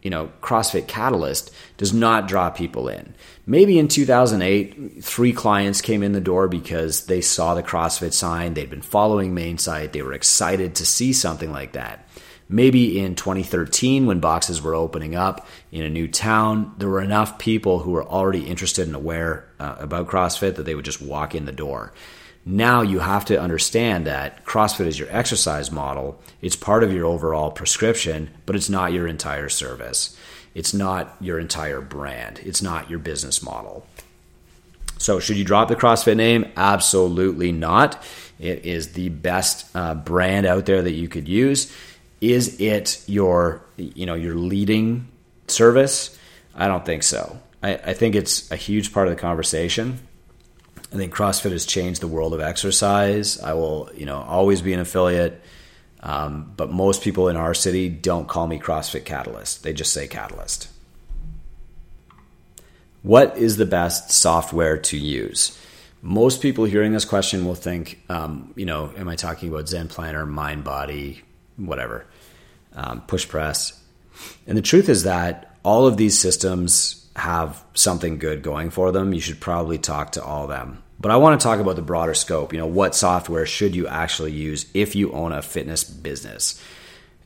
you know, CrossFit Catalyst does not draw people in. Maybe in 2008, three clients came in the door because they saw the CrossFit sign, they'd been following Main Site, they were excited to see something like that. Maybe in 2013, when boxes were opening up in a new town, there were enough people who were already interested and aware uh, about CrossFit that they would just walk in the door. Now you have to understand that CrossFit is your exercise model. It's part of your overall prescription, but it's not your entire service. It's not your entire brand. It's not your business model. So, should you drop the CrossFit name? Absolutely not. It is the best uh, brand out there that you could use. Is it your, you know, your leading service? I don't think so. I, I think it's a huge part of the conversation. I think CrossFit has changed the world of exercise. I will, you know, always be an affiliate. Um, but most people in our city don't call me CrossFit Catalyst. They just say Catalyst. What is the best software to use? Most people hearing this question will think, um, you know, am I talking about Zen Planner, Mind Body, whatever? um, push press. And the truth is that all of these systems have something good going for them. You should probably talk to all of them. But I want to talk about the broader scope. You know, what software should you actually use if you own a fitness business?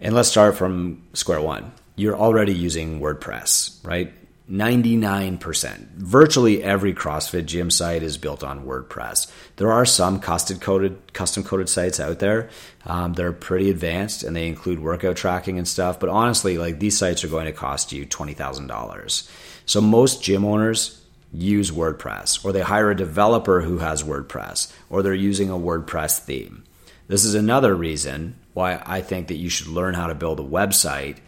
And let's start from square one. You're already using WordPress, right? 99%. Virtually every CrossFit gym site is built on WordPress. There are some custom coded, custom coded sites out there. Um, they're pretty advanced and they include workout tracking and stuff. But honestly, like these sites are going to cost you $20,000. So most gym owners use WordPress or they hire a developer who has WordPress or they're using a WordPress theme. This is another reason why I think that you should learn how to build a website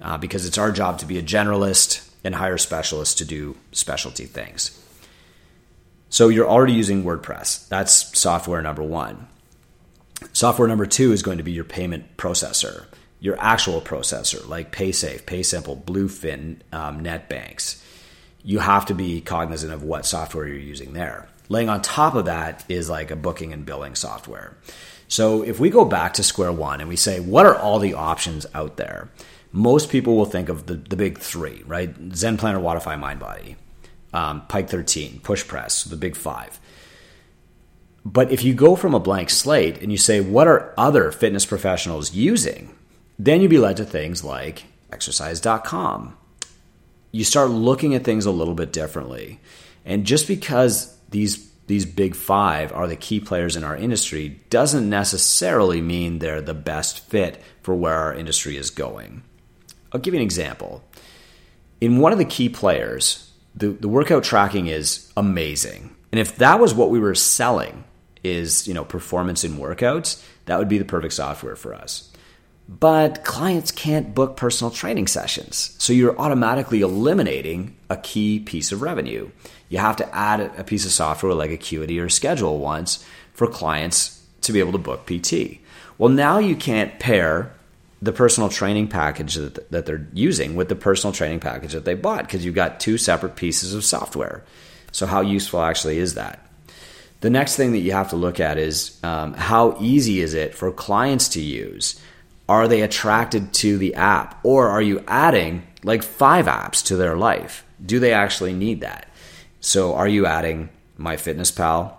uh, because it's our job to be a generalist and hire specialists to do specialty things. So you're already using WordPress. That's software number one. Software number two is going to be your payment processor, your actual processor like PaySafe, PaySimple, Bluefin, um, NetBanks. You have to be cognizant of what software you're using there. Laying on top of that is like a booking and billing software. So if we go back to square one and we say, what are all the options out there? most people will think of the, the big three, right? Zen Planner, Wodify, MindBody, um, Pike 13, Push Press, the big five. But if you go from a blank slate and you say, what are other fitness professionals using? Then you'd be led to things like exercise.com. You start looking at things a little bit differently. And just because these these big five are the key players in our industry doesn't necessarily mean they're the best fit for where our industry is going. I'll give you an example. In one of the key players, the, the workout tracking is amazing. And if that was what we were selling is, you know, performance in workouts, that would be the perfect software for us. But clients can't book personal training sessions. So you're automatically eliminating a key piece of revenue. You have to add a piece of software like Acuity or ScheduleOnce for clients to be able to book PT. Well, now you can't pair the personal training package that, that they're using with the personal training package that they bought because you've got two separate pieces of software. So, how useful actually is that? The next thing that you have to look at is um, how easy is it for clients to use? Are they attracted to the app or are you adding like five apps to their life? Do they actually need that? So, are you adding MyFitnessPal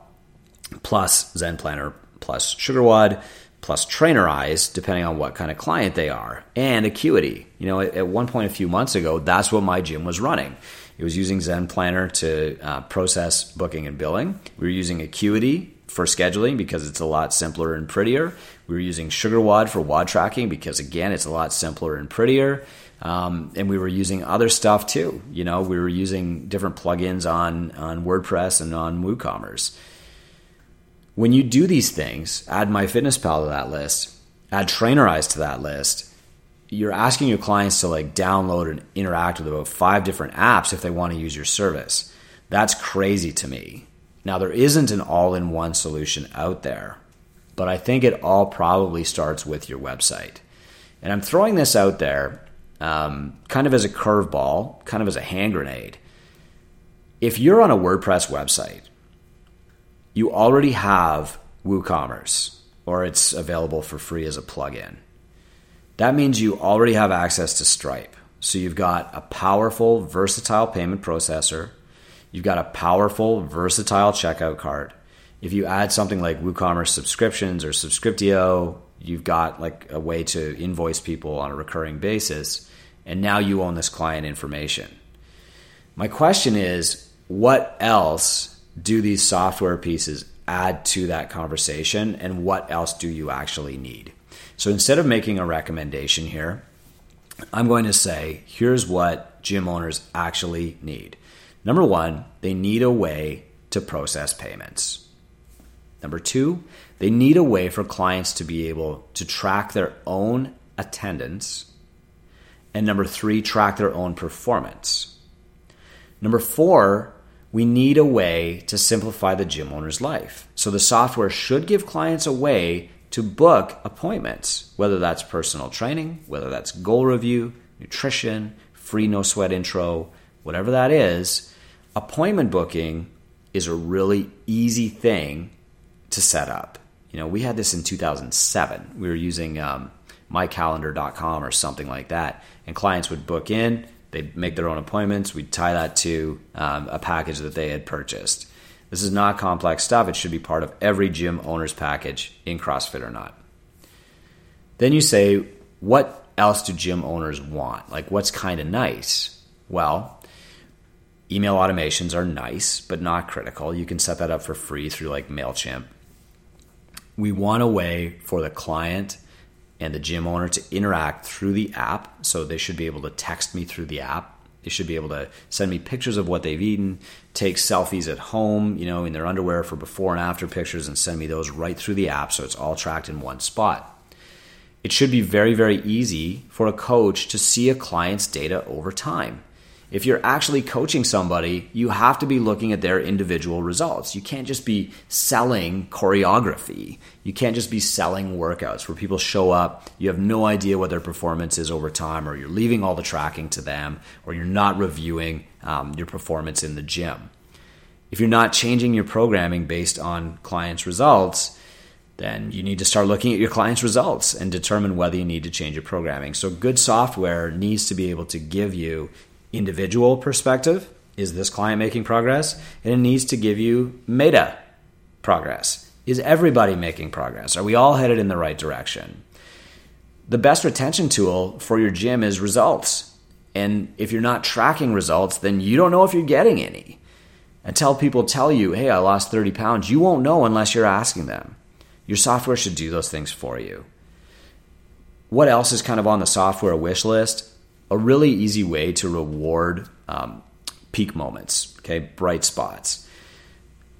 plus Zen Planner plus SugarWOD? plus Trainerize, depending on what kind of client they are, and Acuity. You know, at, one point a few months ago, that's what my gym was running. It was using Zen Planner to uh, process booking and billing. We were using Acuity for scheduling because it's a lot simpler and prettier. We were using SugarWOD for WOD tracking because, again, it's a lot simpler and prettier. Um, and we were using other stuff too. You know, we were using different plugins on on WordPress and on WooCommerce. When you do these things, add MyFitnessPal to that list, add Trainerize to that list, you're asking your clients to like download and interact with about five different apps if they want to use your service. That's crazy to me. Now, there isn't an all in one solution out there, but I think it all probably starts with your website. And I'm throwing this out there um, kind of as a curveball, kind of as a hand grenade. If you're on a WordPress website you already have WooCommerce or it's available for free as a plugin. That means you already have access to Stripe. So you've got a powerful, versatile payment processor. You've got a powerful, versatile checkout card. If you add something like WooCommerce subscriptions or Subscriptio, you've got like a way to invoice people on a recurring basis. And now you own this client information. My question is, what else do these software pieces add to that conversation and what else do you actually need? So instead of making a recommendation here, I'm going to say here's what gym owners actually need. Number one, they need a way to process payments. Number two, they need a way for clients to be able to track their own attendance. And number three, track their own performance. Number four, we need a way to simplify the gym owner's life. So the software should give clients a way to book appointments, whether that's personal training, whether that's goal review, nutrition, free no sweat intro, whatever that is. Appointment booking is a really easy thing to set up. You know, we had this in 2007. We were using um, mycalendar.com or something like that. And clients would book in, they'd make their own appointments, we'd tie that to um, a package that they had purchased. This is not complex stuff. It should be part of every gym owner's package in CrossFit or not. Then you say, what else do gym owners want? Like, what's kind of nice? Well, email automations are nice, but not critical. You can set that up for free through like MailChimp. We want a way for the client and the gym owner to interact through the app. So they should be able to text me through the app. They should be able to send me pictures of what they've eaten, take selfies at home, you know, in their underwear for before and after pictures, and send me those right through the app so it's all tracked in one spot. It should be very, very easy for a coach to see a client's data over time if you're actually coaching somebody, you have to be looking at their individual results. You can't just be selling choreography. You can't just be selling workouts where people show up, you have no idea what their performance is over time, or you're leaving all the tracking to them, or you're not reviewing um, your performance in the gym. If you're not changing your programming based on clients' results, then you need to start looking at your clients' results and determine whether you need to change your programming. So, good software needs to be able to give you individual perspective is this client making progress? And it needs to give you meta progress. Is everybody making progress? Are we all headed in the right direction? The best retention tool for your gym is results. And if you're not tracking results, then you don't know if you're getting any. Until people tell you, hey, I lost 30 pounds, you won't know unless you're asking them. Your software should do those things for you. What else is kind of on the software wish list? A really easy way to reward um, peak moments, okay, bright spots.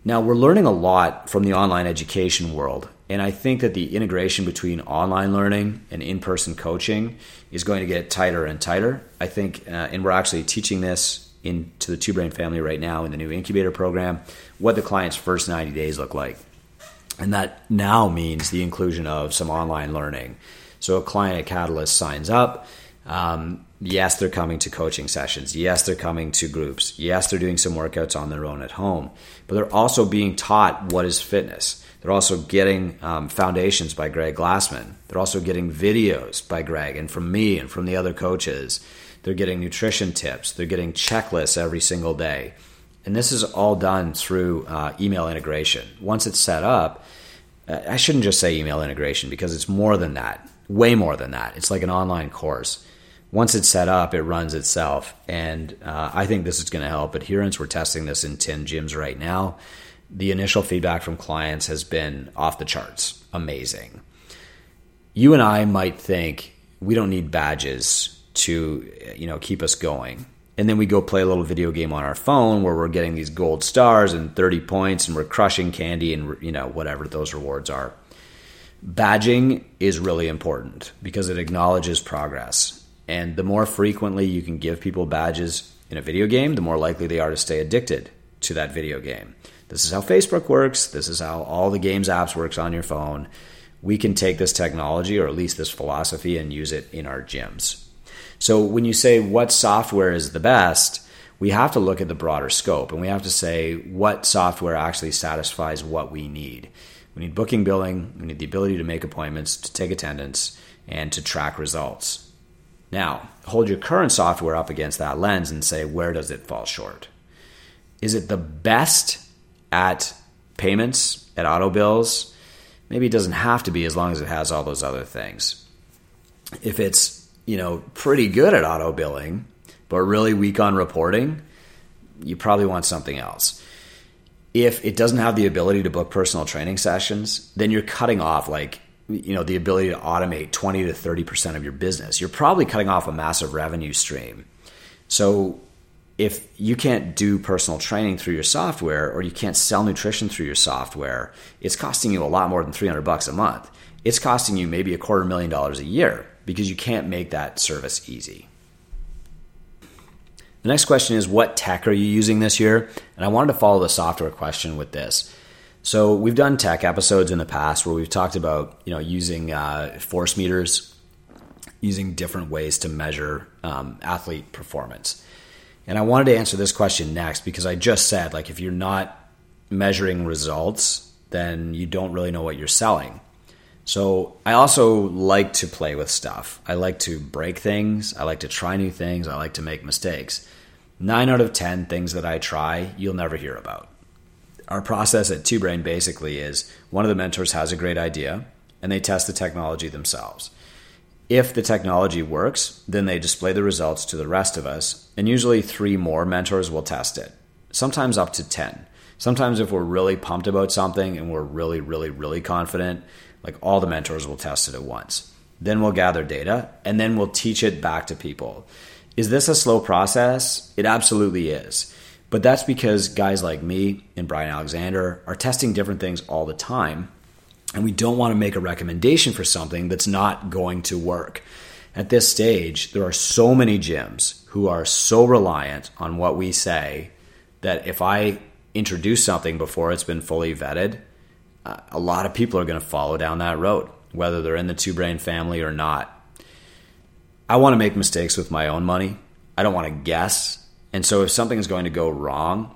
Now, we're learning a lot from the online education world, and I think that the integration between online learning and in person coaching is going to get tighter and tighter. I think, uh, and we're actually teaching this into the Two Brain family right now in the new incubator program, what the client's first 90 days look like. And that now means the inclusion of some online learning. So a client at Catalyst signs up. Um, Yes, they're coming to coaching sessions. Yes, they're coming to groups. Yes, they're doing some workouts on their own at home. But they're also being taught what is fitness. They're also getting um, foundations by Greg Glassman. They're also getting videos by Greg and from me and from the other coaches. They're getting nutrition tips. They're getting checklists every single day. And this is all done through uh, email integration. Once it's set up, I shouldn't just say email integration because it's more than that, way more than that. It's like an online course once it's set up, it runs itself. And uh, I think this is going to help adherence. We're testing this in 10 gyms right now. The initial feedback from clients has been off the charts, amazing. You and I might think we don't need badges to you know keep us going. And then we go play a little video game on our phone where we're getting these gold stars and 30 points and we're crushing candy and you know whatever those rewards are. Badging is really important because it acknowledges progress and the more frequently you can give people badges in a video game, the more likely they are to stay addicted to that video game. This is how Facebook works. This is how all the games apps works on your phone. We can take this technology or at least this philosophy and use it in our gyms. So when you say what software is the best, we have to look at the broader scope and we have to say what software actually satisfies what we need. We need booking billing, we need the ability to make appointments, to take attendance, and to track results. Now, hold your current software up against that lens and say, where does it fall short? Is it the best at payments, at auto bills? Maybe it doesn't have to be as long as it has all those other things. If it's, you know, pretty good at auto billing, but really weak on reporting, you probably want something else. If it doesn't have the ability to book personal training sessions, then you're cutting off like you know the ability to automate 20 to 30% of your business. You're probably cutting off a massive revenue stream. So if you can't do personal training through your software or you can't sell nutrition through your software it's costing you a lot more than 300 bucks a month. It's costing you maybe a quarter million dollars a year because you can't make that service easy. The next question is what tech are you using this year? And i wanted to follow the software question with this so we've done tech episodes in the past where we've talked about you know using uh, force meters, using different ways to measure um, athlete performance. And I wanted to answer this question next because I just said like if you're not measuring results, then you don't really know what you're selling. So I also like to play with stuff. I like to break things. I like to try new things. I like to make mistakes. Nine out of 10 things that I try, you'll never hear about. Our process at Two Brain basically is one of the mentors has a great idea and they test the technology themselves. If the technology works, then they display the results to the rest of us, and usually three more mentors will test it, sometimes up to 10. Sometimes, if we're really pumped about something and we're really, really, really confident, like all the mentors will test it at once. Then we'll gather data and then we'll teach it back to people. Is this a slow process? It absolutely is. But that's because guys like me and Brian Alexander are testing different things all the time. And we don't want to make a recommendation for something that's not going to work. At this stage, there are so many gyms who are so reliant on what we say that if I introduce something before it's been fully vetted, uh, a lot of people are going to follow down that road, whether they're in the two brain family or not. I want to make mistakes with my own money. I don't want to guess. And so if something is going to go wrong,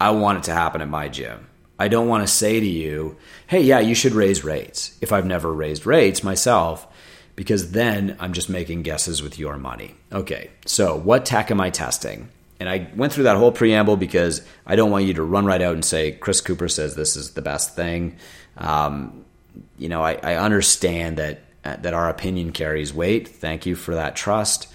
I want it to happen at my gym. I don't want to say to you, hey, yeah, you should raise rates if I've never raised rates myself, because then I'm just making guesses with your money. Okay, so what tech am I testing? And I went through that whole preamble because I don't want you to run right out and say, Chris Cooper says this is the best thing. Um, you know, I, I, understand that uh, that our opinion carries weight. Thank you for that trust.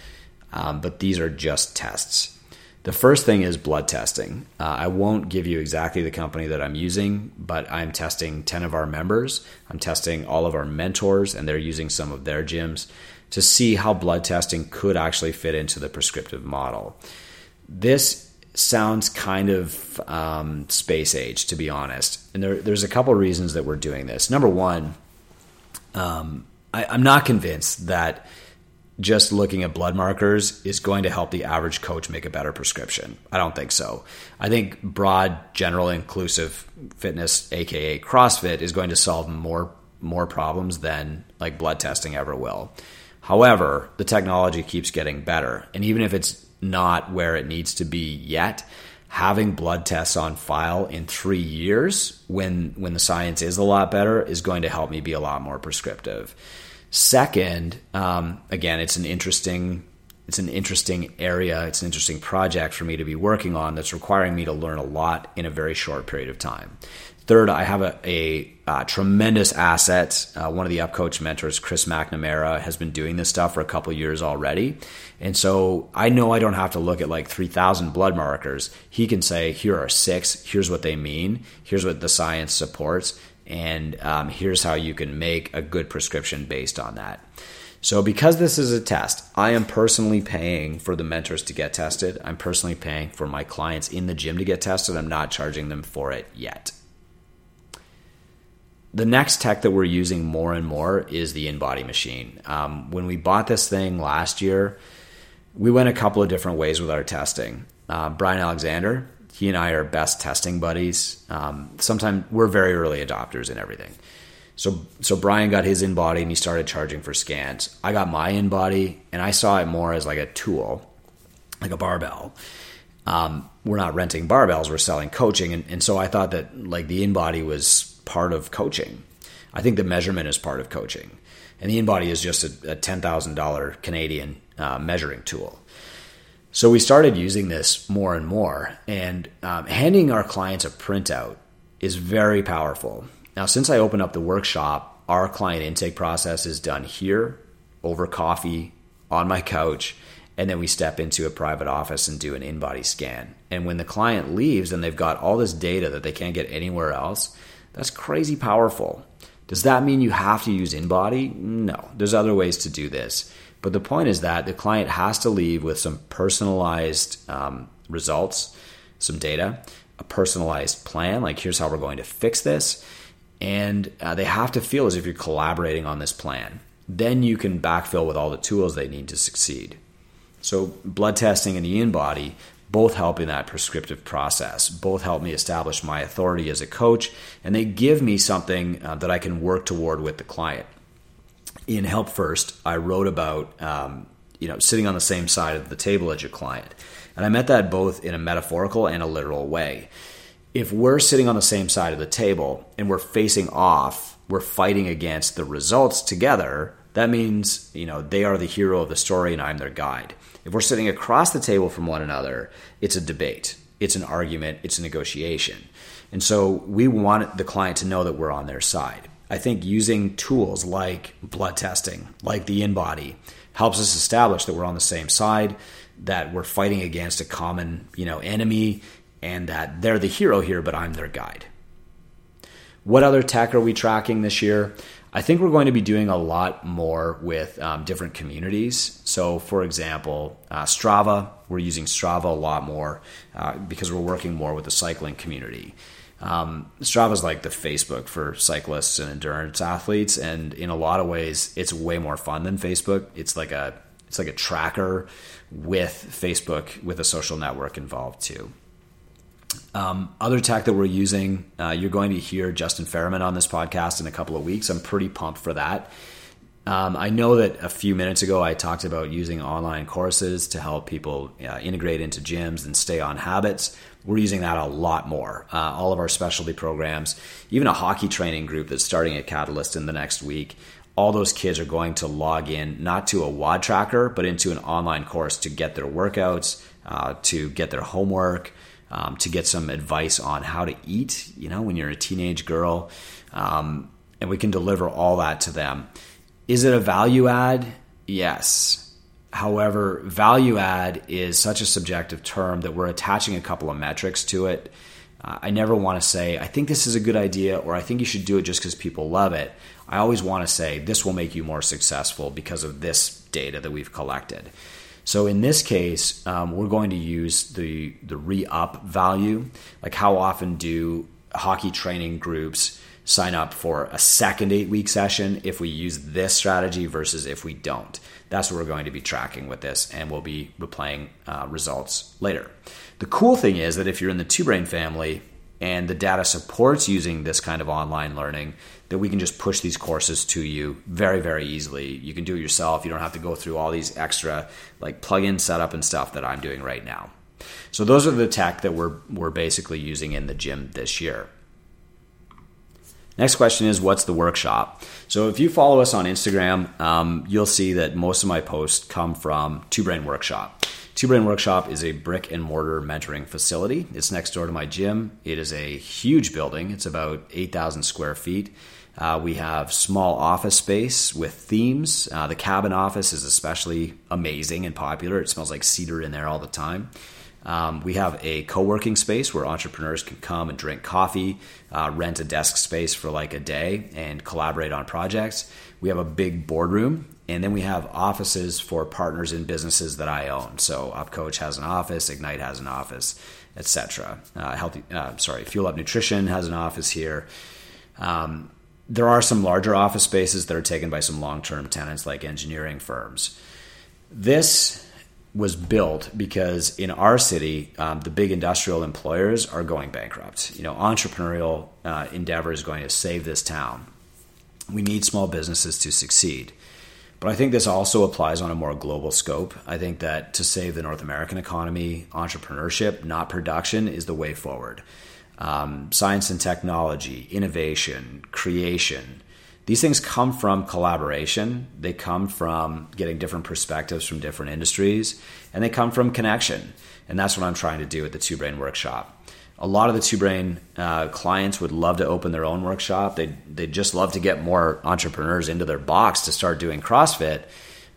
Um, but these are just tests. The first thing is blood testing. Uh, I won't give you exactly the company that I'm using, but I'm testing 10 of our members. I'm testing all of our mentors, and they're using some of their gyms to see how blood testing could actually fit into the prescriptive model. This sounds kind of um, space age, to be honest. And there, there's a couple reasons that we're doing this. Number one, um, I, I'm not convinced that just looking at blood markers is going to help the average coach make a better prescription. I don't think so. I think broad, general, inclusive fitness, aka CrossFit, is going to solve more more problems than like blood testing ever will. However, the technology keeps getting better, and even if it's not where it needs to be yet. Having blood tests on file in three years, when when the science is a lot better, is going to help me be a lot more prescriptive. Second, um, again, it's an interesting it's an interesting area. It's an interesting project for me to be working on that's requiring me to learn a lot in a very short period of time. Third, I have a, a, a tremendous asset. Uh, one of the UpCoach mentors, Chris McNamara, has been doing this stuff for a couple years already. And so I know I don't have to look at like 3,000 blood markers. He can say, here are six, here's what they mean, here's what the science supports, and um, here's how you can make a good prescription based on that. So, because this is a test, I am personally paying for the mentors to get tested. I'm personally paying for my clients in the gym to get tested. I'm not charging them for it yet the next tech that we're using more and more is the InBody machine. Um, when we bought this thing last year, we went a couple of different ways with our testing. Uh, Brian Alexander, he and I are best testing buddies. Um, sometimes we're very early adopters in everything. So, so Brian got his InBody and he started charging for scans. I got my InBody and I saw it more as like a tool, like a barbell. Um, we're not renting barbells; we're selling coaching, and, and so I thought that like the InBody was part of coaching. I think the measurement is part of coaching. And the InBody is just a, a $10,000 Canadian uh, measuring tool. So we started using this more and more, and um, handing our clients a printout is very powerful. Now, since I opened up the workshop, our client intake process is done here over coffee on my couch, and then we step into a private office and do an InBody scan. And when the client leaves and they've got all this data that they can't get anywhere else, that's crazy powerful. Does that mean you have to use InBody? No, there's other ways to do this. But the point is that the client has to leave with some personalized um, results, some data, a personalized plan, like here's how we're going to fix this. And uh, they have to feel as if you're collaborating on this plan. Then you can backfill with all the tools they need to succeed. So, blood testing and the InBody both help in that prescriptive process. Both help me establish my authority as a coach, and they give me something uh, that I can work toward with the client. In Help First, I wrote about um, you know sitting on the same side of the table as your client, and I meant that both in a metaphorical and a literal way. If we're sitting on the same side of the table and we're facing off we're fighting against the results together, that means, you know, they are the hero of the story and I'm their guide. If we're sitting across the table from one another, it's a debate, it's an argument, it's a negotiation. And so we want the client to know that we're on their side. I think using tools like blood testing, like the InBody, helps us establish that we're on the same side, that we're fighting against a common, you know, enemy, and that they're the hero here, but I'm their guide. What other tech are we tracking this year? I think we're going to be doing a lot more with um, different communities. So, for example, uh, Strava, we're using Strava a lot more uh, because we're working more with the cycling community. Um, Strava is like the Facebook for cyclists and endurance athletes, and in a lot of ways, it's way more fun than Facebook. It's like a it's like a tracker with Facebook with a social network involved too. Um, other tech that we're using, uh, you're going to hear Justin Ferriman on this podcast in a couple of weeks. I'm pretty pumped for that. Um, I know that a few minutes ago I talked about using online courses to help people uh, integrate into gyms and stay on habits. We're using that a lot more. Uh, all of our specialty programs, even a hockey training group that's starting at Catalyst in the next week, all those kids are going to log in not to a WOD tracker, but into an online course to get their workouts, uh, to get their homework, um, to get some advice on how to eat, you know, when you're a teenage girl. Um, and we can deliver all that to them. Is it a value add? Yes. However, value add is such a subjective term that we're attaching a couple of metrics to it. Uh, I never want to say, I think this is a good idea, or I think you should do it just because people love it. I always want to say, this will make you more successful because of this data that we've collected. So in this case, um, we're going to use the the re up value. Like how often do hockey training groups sign up for a second eight week session if we use this strategy versus if we don't? That's what we're going to be tracking with this, and we'll be replaying uh, results later. The cool thing is that if you're in the two brain family and the data supports using this kind of online learning, that we can just push these courses to you very, very easily. You can do it yourself. You don't have to go through all these extra like plug-in setup and stuff that I'm doing right now. So those are the tech that we're we're basically using in the gym this year. Next question is what's the workshop? So if you follow us on Instagram, um, you'll see that most of my posts come from Two Brain Workshop. Two Brain Workshop is a brick and mortar mentoring facility. It's next door to my gym. It is a huge building. It's about 8,000 square feet. Uh, we have small office space with themes. Uh, the cabin office is especially amazing and popular. It smells like cedar in there all the time. Um, we have a co working space where entrepreneurs can come and drink coffee, uh, rent a desk space for like a day, and collaborate on projects. We have a big boardroom, and then we have offices for partners in businesses that I own. So UpCoach has an office, Ignite has an office, etc. Uh, healthy, uh, sorry, Fuel Up Nutrition has an office here. Um, there are some larger office spaces that are taken by some long term tenants like engineering firms. This was built because in our city, um, the big industrial employers are going bankrupt. You know, entrepreneurial uh, endeavor is going to save this town. We need small businesses to succeed. But I think this also applies on a more global scope. I think that to save the North American economy, entrepreneurship, not production, is the way forward. Um, science and technology, innovation, creation, these things come from collaboration. They come from getting different perspectives from different industries, and they come from connection. And that's what I'm trying to do at the Two Brain Workshop. A lot of the Two Brain uh, clients would love to open their own workshop. They they just love to get more entrepreneurs into their box to start doing CrossFit.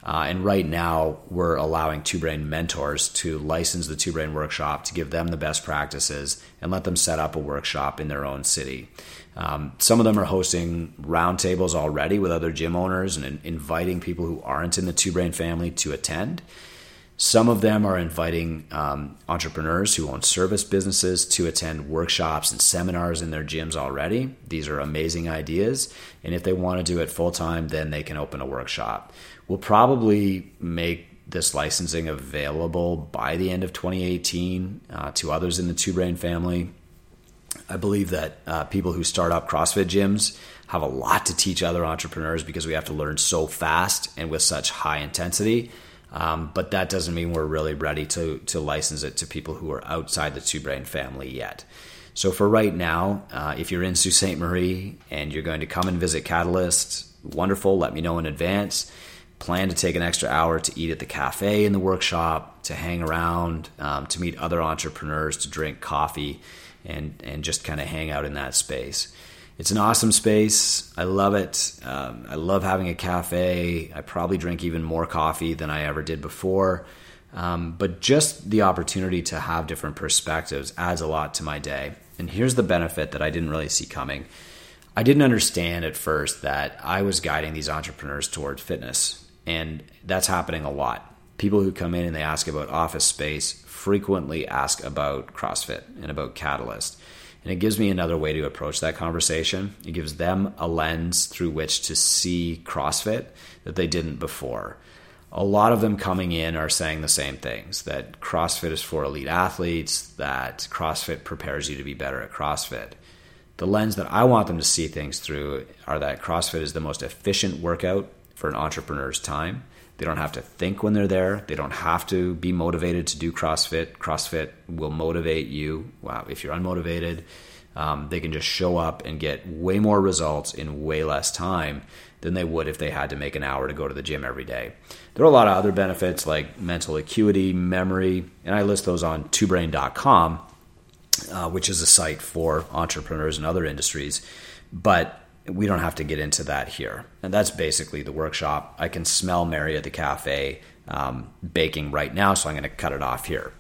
Uh, and right now, we're allowing Two Brain mentors to license the Two Brain workshop to give them the best practices and let them set up a workshop in their own city. Um, some of them are hosting roundtables already with other gym owners and inviting people who aren't in the Two Brain family to attend. Some of them are inviting um, entrepreneurs who own service businesses to attend workshops and seminars in their gyms already. These are amazing ideas. And if they want to do it full time, then they can open a workshop. We'll probably make this licensing available by the end of 2018 uh, to others in the Two Brain family. I believe that uh, people who start up CrossFit gyms have a lot to teach other entrepreneurs because we have to learn so fast and with such high intensity. Um, but that doesn't mean we're really ready to to license it to people who are outside the Two Brain family yet. So for right now, uh, if you're in Sault Ste. Marie and you're going to come and visit Catalyst, wonderful. Let me know in advance. Plan to take an extra hour to eat at the cafe in the workshop, to hang around, um, to meet other entrepreneurs, to drink coffee, and and just kind of hang out in that space. It's an awesome space. I love it. Um, I love having a cafe. I probably drink even more coffee than I ever did before. Um, but just the opportunity to have different perspectives adds a lot to my day. And here's the benefit that I didn't really see coming. I didn't understand at first that I was guiding these entrepreneurs towards fitness. And that's happening a lot. People who come in and they ask about office space frequently ask about CrossFit and about Catalyst. And it gives me another way to approach that conversation. It gives them a lens through which to see CrossFit that they didn't before a lot of them coming in are saying the same things that CrossFit is for elite athletes, that CrossFit prepares you to be better at CrossFit. The lens that I want them to see things through are that CrossFit is the most efficient workout for an entrepreneur's time. They don't have to think when they're there. They don't have to be motivated to do CrossFit. CrossFit will motivate you. Wow, if you're unmotivated, um, they can just show up and get way more results in way less time than they would if they had to make an hour to go to the gym every day. There are a lot of other benefits like mental acuity, memory, and I list those on twobrain.com, uh, which is a site for entrepreneurs and other industries. But we don't have to get into that here. And that's basically the workshop. I can smell Mary at the cafe um, baking right now, so I'm going to cut it off here.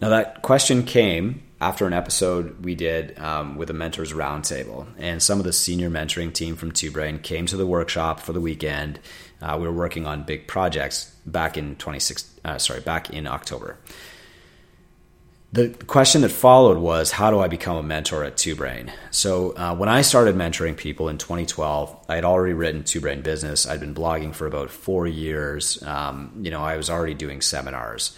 Now, that question came after an episode we did um, with a mentors roundtable, and some of the senior mentoring team from Two Brain came to the workshop for the weekend. Uh, we were working on big projects back in 26, uh, sorry, back in October. The question that followed was, how do I become a mentor at Two Brain? So uh, when I started mentoring people in 2012, I had already written Two Brain Business. I'd been blogging for about four years. Um, you know, I was already doing seminars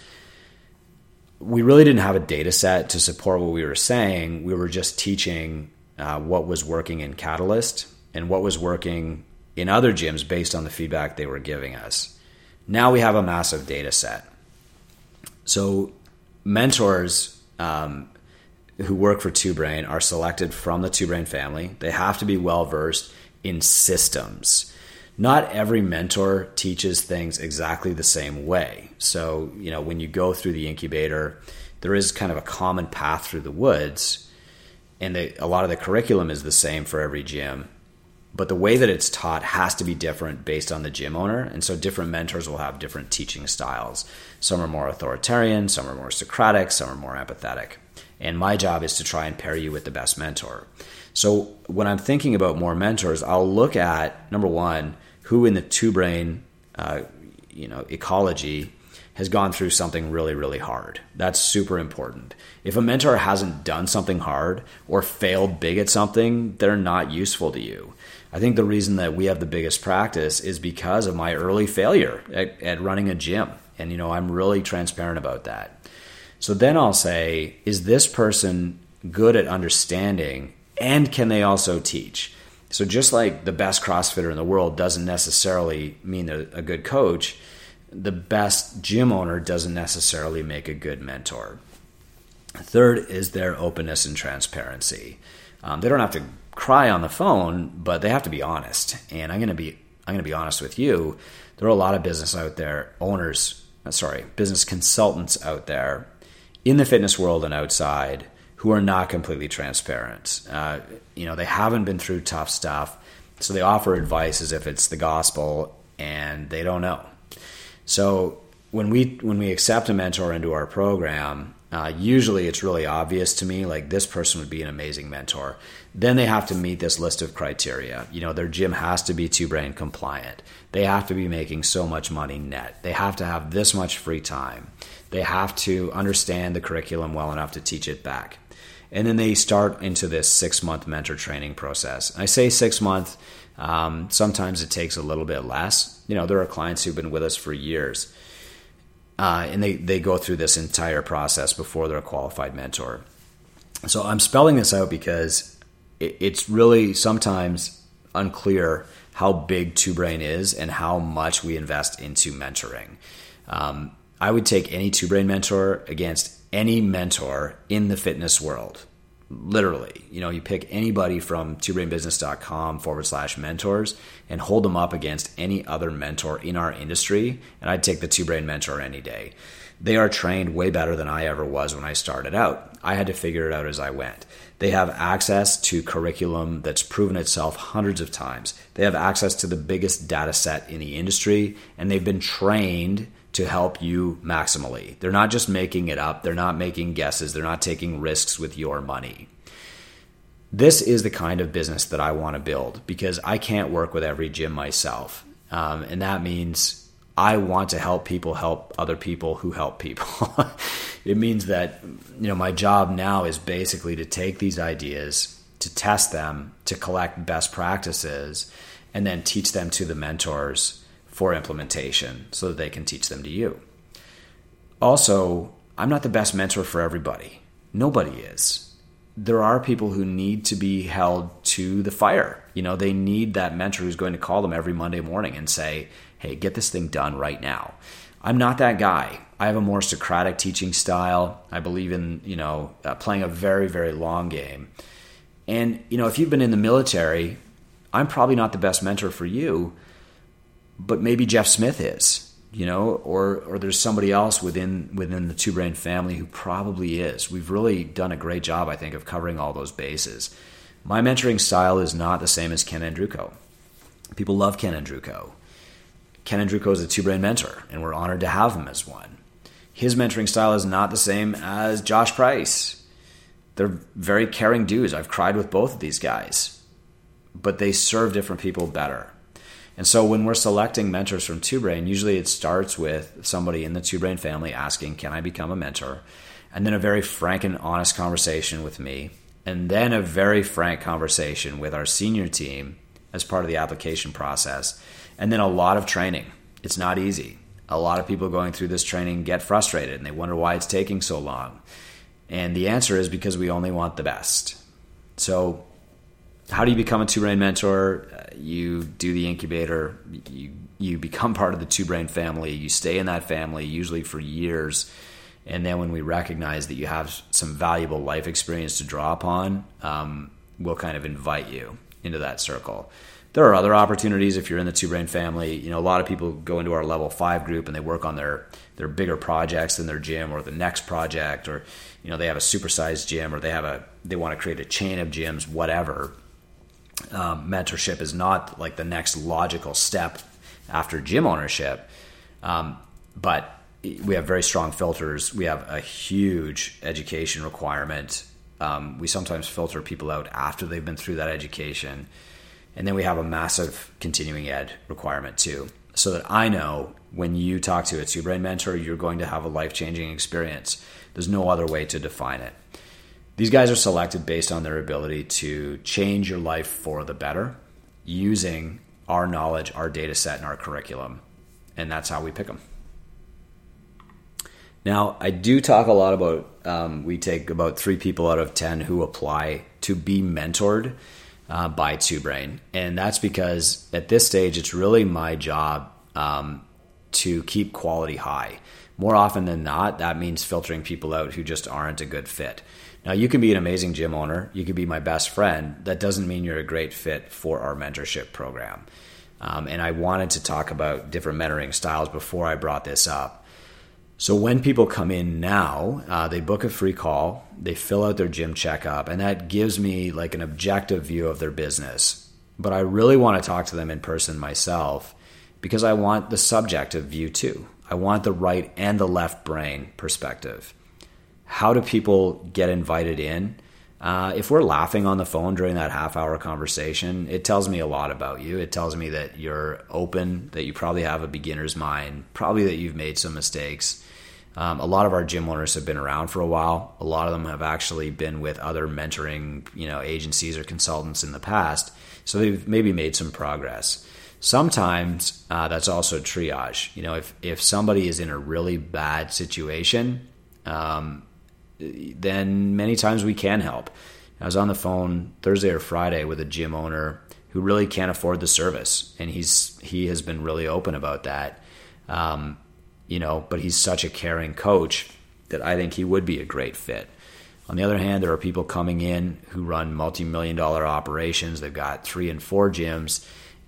we really didn't have a data set to support what we were saying. We were just teaching uh, what was working in Catalyst and what was working in other gyms based on the feedback they were giving us. Now we have a massive data set. So, mentors um, who work for Two Brain are selected from the Two Brain family. They have to be well versed in systems not every mentor teaches things exactly the same way. So, you know, when you go through the incubator, there is kind of a common path through the woods, and they, a lot of the curriculum is the same for every gym. But the way that it's taught has to be different based on the gym owner. And so different mentors will have different teaching styles. Some are more authoritarian, some are more Socratic, some are more empathetic. And my job is to try and pair you with the best mentor. So when I'm thinking about more mentors, I'll look at number one, who in the two brain, uh, you know, ecology has gone through something really, really hard. That's super important. If a mentor hasn't done something hard or failed big at something, they're not useful to you. I think the reason that we have the biggest practice is because of my early failure at, at running a gym. And, you know, I'm really transparent about that. So then I'll say, is this person good at understanding and can they also teach? So just like the best CrossFitter in the world doesn't necessarily mean they're a good coach, the best gym owner doesn't necessarily make a good mentor. Third is their openness and transparency. Um, they don't have to cry on the phone, but they have to be honest. And I'm going to be I'm to be honest with you. There are a lot of business out there, owners, uh, sorry, business consultants out there in the fitness world and outside who are not completely transparent. Uh, you know, they haven't been through tough stuff, so they offer advice as if it's the gospel, and they don't know. So when we when we accept a mentor into our program, uh, usually it's really obvious to me like this person would be an amazing mentor. Then they have to meet this list of criteria. You know, their gym has to be two brain compliant. They have to be making so much money net. They have to have this much free time. They have to understand the curriculum well enough to teach it back and then they start into this six month mentor training process. I say six month. Um, sometimes it takes a little bit less. You know, there are clients who've been with us for years, uh, and they they go through this entire process before they're a qualified mentor. So I'm spelling this out because it, it's really sometimes unclear how big Two Brain is and how much we invest into mentoring. Um, I would take any Two Brain mentor against any mentor in the fitness world literally. You know, you pick anybody from twobrainbusiness.com forward slash mentors and hold them up against any other mentor in our industry. And I'd take the two brain mentor any day. They are trained way better than I ever was when I started out. I had to figure it out as I went. They have access to curriculum that's proven itself hundreds of times. They have access to the biggest data set in the industry, and they've been trained to help you maximally. They're not just making it up, they're not making guesses, they're not taking risks with your money. This is the kind of business that I want to build because I can't work with every gym myself. Um, and that means I want to help people help other people who help people. it means that you know my job now is basically to take these ideas, to test them, to collect best practices, and then teach them to the mentors for implementation so that they can teach them to you. Also, I'm not the best mentor for everybody. Nobody is. There are people who need to be held to the fire. You know, they need that mentor who's going to call them every Monday morning and say, hey, get this thing done right now. I'm not that guy. I have a more Socratic teaching style. I believe in, you know, uh, playing a very, very long game. And, you know, if you've been in the military, I'm probably not the best mentor for you but maybe Jeff Smith is, you know, or or there's somebody else within within the Two Brain family who probably is. We've really done a great job, I think, of covering all those bases. My mentoring style is not the same as Ken Andrukow. People love Ken Andrukow. Ken Andrukow is a Two Brain mentor, and we're honored to have him as one. His mentoring style is not the same as Josh Price. They're very caring dudes. I've cried with both of these guys, but they serve different people better. And so when we're selecting mentors from Two Brain, usually it starts with somebody in the Two Brain family asking, Can I become a mentor? And then a very frank and honest conversation with me. And then a very frank conversation with our senior team as part of the application process. And then a lot of training. It's not easy. A lot of people going through this training get frustrated and they wonder why it's taking so long. And the answer is because we only want the best. So how do you become a two brain mentor? You do the incubator. You you become part of the two brain family. You stay in that family usually for years, and then when we recognize that you have some valuable life experience to draw upon, um, we'll kind of invite you into that circle. There are other opportunities if you're in the two brain family. You know, a lot of people go into our level five group and they work on their their bigger projects in their gym or the next project, or you know they have a supersized gym or they have a they want to create a chain of gyms, whatever um, mentorship is not like the next logical step after gym ownership. Um, but we have very strong filters. We have a huge education requirement. Um, we sometimes filter people out after they've been through that education. And then we have a massive continuing ed requirement too. So that I know when you talk to a two brain mentor, you're going to have a life changing experience. There's no other way to define it. These guys are selected based on their ability to change your life for the better using our knowledge, our data set, and our curriculum. And that's how we pick them. Now, I do talk a lot about, um, we take about three people out of 10 who apply to be mentored uh, by Two Brain. And that's because at this stage, it's really my job um, to keep quality high. More often than not, that means filtering people out who just aren't a good fit. Now, you can be an amazing gym owner, you can be my best friend. That doesn't mean you're a great fit for our mentorship program. Um, and I wanted to talk about different mentoring styles before I brought this up. So, when people come in now, uh, they book a free call, they fill out their gym checkup, and that gives me like an objective view of their business. But I really want to talk to them in person myself because I want the subjective view too. I want the right and the left brain perspective how do people get invited in? Uh, if we're laughing on the phone during that half hour conversation, it tells me a lot about you. It tells me that you're open, that you probably have a beginner's mind, probably that you've made some mistakes. Um, a lot of our gym owners have been around for a while. A lot of them have actually been with other mentoring, you know, agencies or consultants in the past, so they've maybe made some progress. Sometimes uh, that's also triage. You know, if if somebody is in a really bad situation, um, then many times we can help. I was on the phone Thursday or Friday with a gym owner who really can't afford the service, and he's he has been really open about that. Um, you know, but he's such a caring coach that I think he would be a great fit. On the other hand, there are people coming in who run multi million dollar operations. They've got three and four gyms,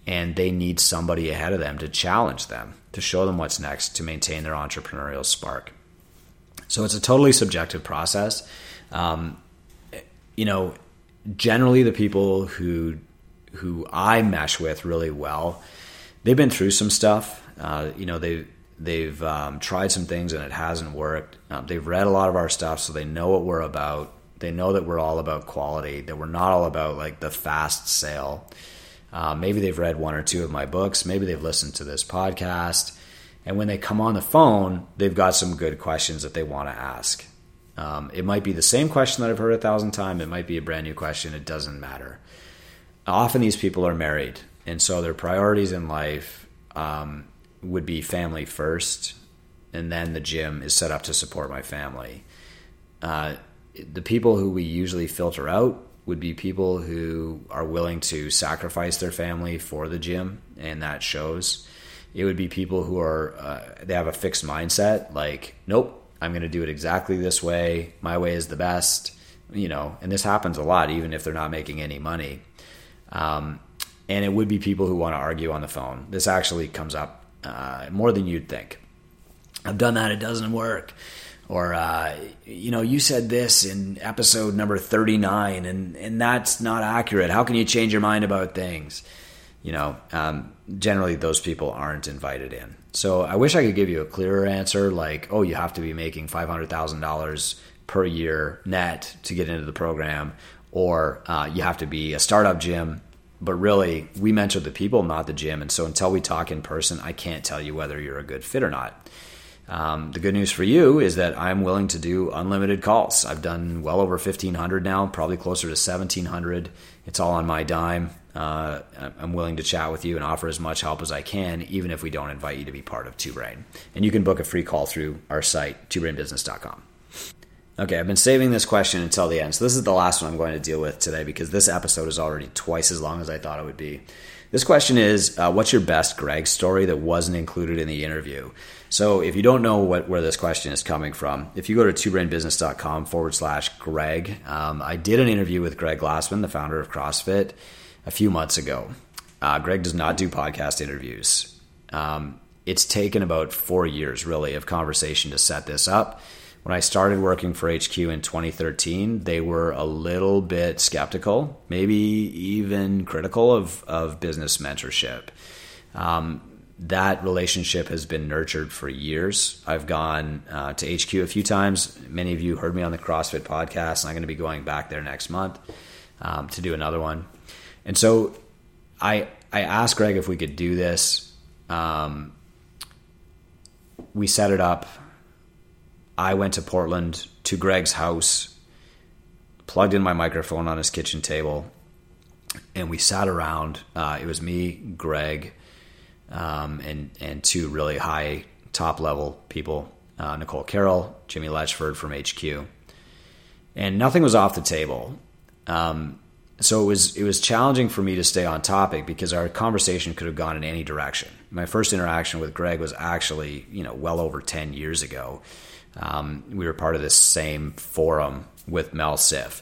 and they need somebody ahead of them to challenge them, to show them what's next, to maintain their entrepreneurial spark. So it's a totally subjective process. Um, you know, generally the people who who I mesh with really well, they've been through some stuff. Uh, you know, they they've um, tried some things and it hasn't worked. Um, they've read a lot of our stuff, so they know what we're about. They know that we're all about quality. That we're not all about like the fast sale. Uh, maybe they've read one or two of my books. Maybe they've listened to this podcast. And when they come on the phone, they've got some good questions that they want to ask. Um, it might be the same question that I've heard a thousand times. It might be a brand new question. It doesn't matter. Often these people are married, and so their priorities in life um, would be family first, and then the gym is set up to support my family. Uh, the people who we usually filter out would be people who are willing to sacrifice their family for the gym, and that shows. It would be people who are uh, they have a fixed mindset, like nope, I'm going to do it exactly this way. My way is the best, you know. And this happens a lot, even if they're not making any money. Um, and it would be people who want to argue on the phone. This actually comes up uh, more than you'd think. I've done that; it doesn't work. Or uh, you know, you said this in episode number thirty nine, and and that's not accurate. How can you change your mind about things? You know, um, generally those people aren't invited in. So I wish I could give you a clearer answer, like, oh, you have to be making five hundred thousand dollars per year net to get into the program, or uh, you have to be a startup gym. But really, we mentor the people, not the gym. And so until we talk in person, I can't tell you whether you're a good fit or not. Um, the good news for you is that I'm willing to do unlimited calls. I've done well over 1,500 now, probably closer to 1,700. It's all on my dime. Uh, I'm willing to chat with you and offer as much help as I can, even if we don't invite you to be part of Two Brain. And you can book a free call through our site, twobrainbusiness.com. Okay, I've been saving this question until the end. So this is the last one I'm going to deal with today because this episode is already twice as long as I thought it would be. This question is uh, What's your best Greg story that wasn't included in the interview? So if you don't know what, where this question is coming from, if you go to twobrainbusiness.com forward slash Greg, um, I did an interview with Greg Glassman, the founder of CrossFit a few months ago. Uh, Greg does not do podcast interviews. Um, it's taken about four years, really, of conversation to set this up. When I started working for HQ in 2013, they were a little bit skeptical, maybe even critical of, of business mentorship. Um, that relationship has been nurtured for years. I've gone uh, to HQ a few times. Many of you heard me on the CrossFit podcast, and I'm going to be going back there next month um, to do another one. And so I I asked Greg if we could do this. Um, we set it up. I went to Portland to Greg's house, plugged in my microphone on his kitchen table, and we sat around. Uh, it was me, Greg, um, and and two really high top level people, uh, Nicole Carroll, Jimmy Letchford from HQ, and nothing was off the table. Um, so it was it was challenging for me to stay on topic because our conversation could have gone in any direction. My first interaction with Greg was actually you know well over ten years ago. Um, we were part of this same forum with Mel Siff.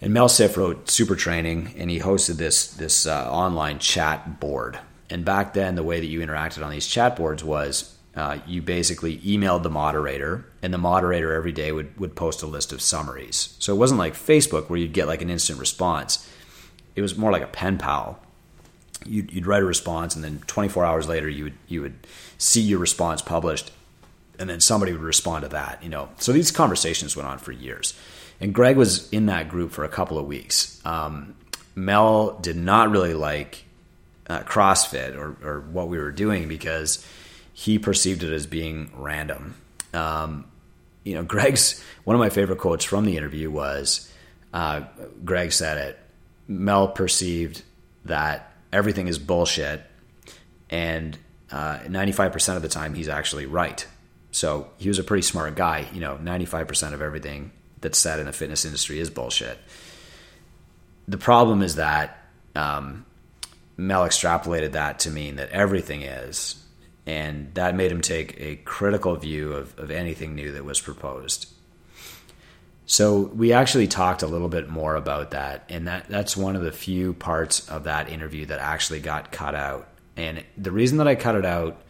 And Mel Siff wrote Super Training, and he hosted this this uh, online chat board. And back then, the way that you interacted on these chat boards was uh, you basically emailed the moderator, and the moderator every day would, would post a list of summaries. So it wasn't like Facebook where you'd get like an instant response. It was more like a pen pal. You'd, you'd write a response, and then 24 hours later, you would you would see your response published, and then somebody would respond to that. You know, so these conversations went on for years. And Greg was in that group for a couple of weeks. Um, Mel did not really like uh, CrossFit or, or what we were doing because he perceived it as being random. Um, you know, Greg's one of my favorite quotes from the interview was uh, Greg said it. Mel perceived that everything is bullshit, and uh, 95% of the time he's actually right. So he was a pretty smart guy. You know, 95% of everything that's said in the fitness industry is bullshit. The problem is that um, Mel extrapolated that to mean that everything is, and that made him take a critical view of, of anything new that was proposed. So we actually talked a little bit more about that, and that that's one of the few parts of that interview that actually got cut out. And the reason that I cut it out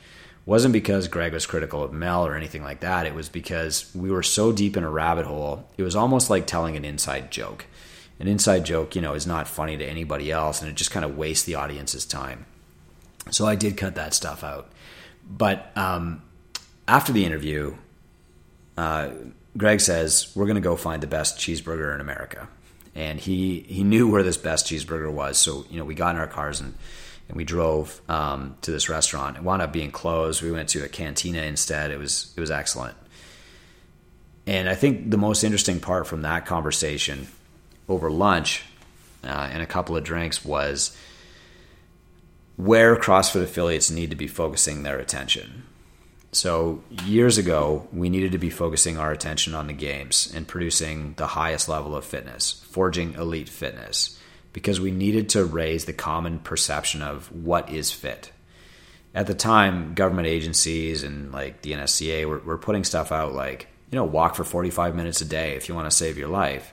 wasn't because Greg was critical of Mel or anything like that. It was because we were so deep in a rabbit hole. It was almost like telling an inside joke. An inside joke, you know, is not funny to anybody else, and it just kind of wastes the audience's time. So I did cut that stuff out. But um, after the interview, uh, Greg says we're going to go find the best cheeseburger in America, and he he knew where this best cheeseburger was. So you know, we got in our cars and and we drove um, to this restaurant. It wound up being closed. We went to a cantina instead. It was it was excellent. And I think the most interesting part from that conversation over lunch uh, and a couple of drinks was where CrossFit affiliates need to be focusing their attention. So, years ago, we needed to be focusing our attention on the games and producing the highest level of fitness, forging elite fitness, because we needed to raise the common perception of what is fit. At the time, government agencies and like the NSCA were, were putting stuff out like, you know, walk for 45 minutes a day if you want to save your life.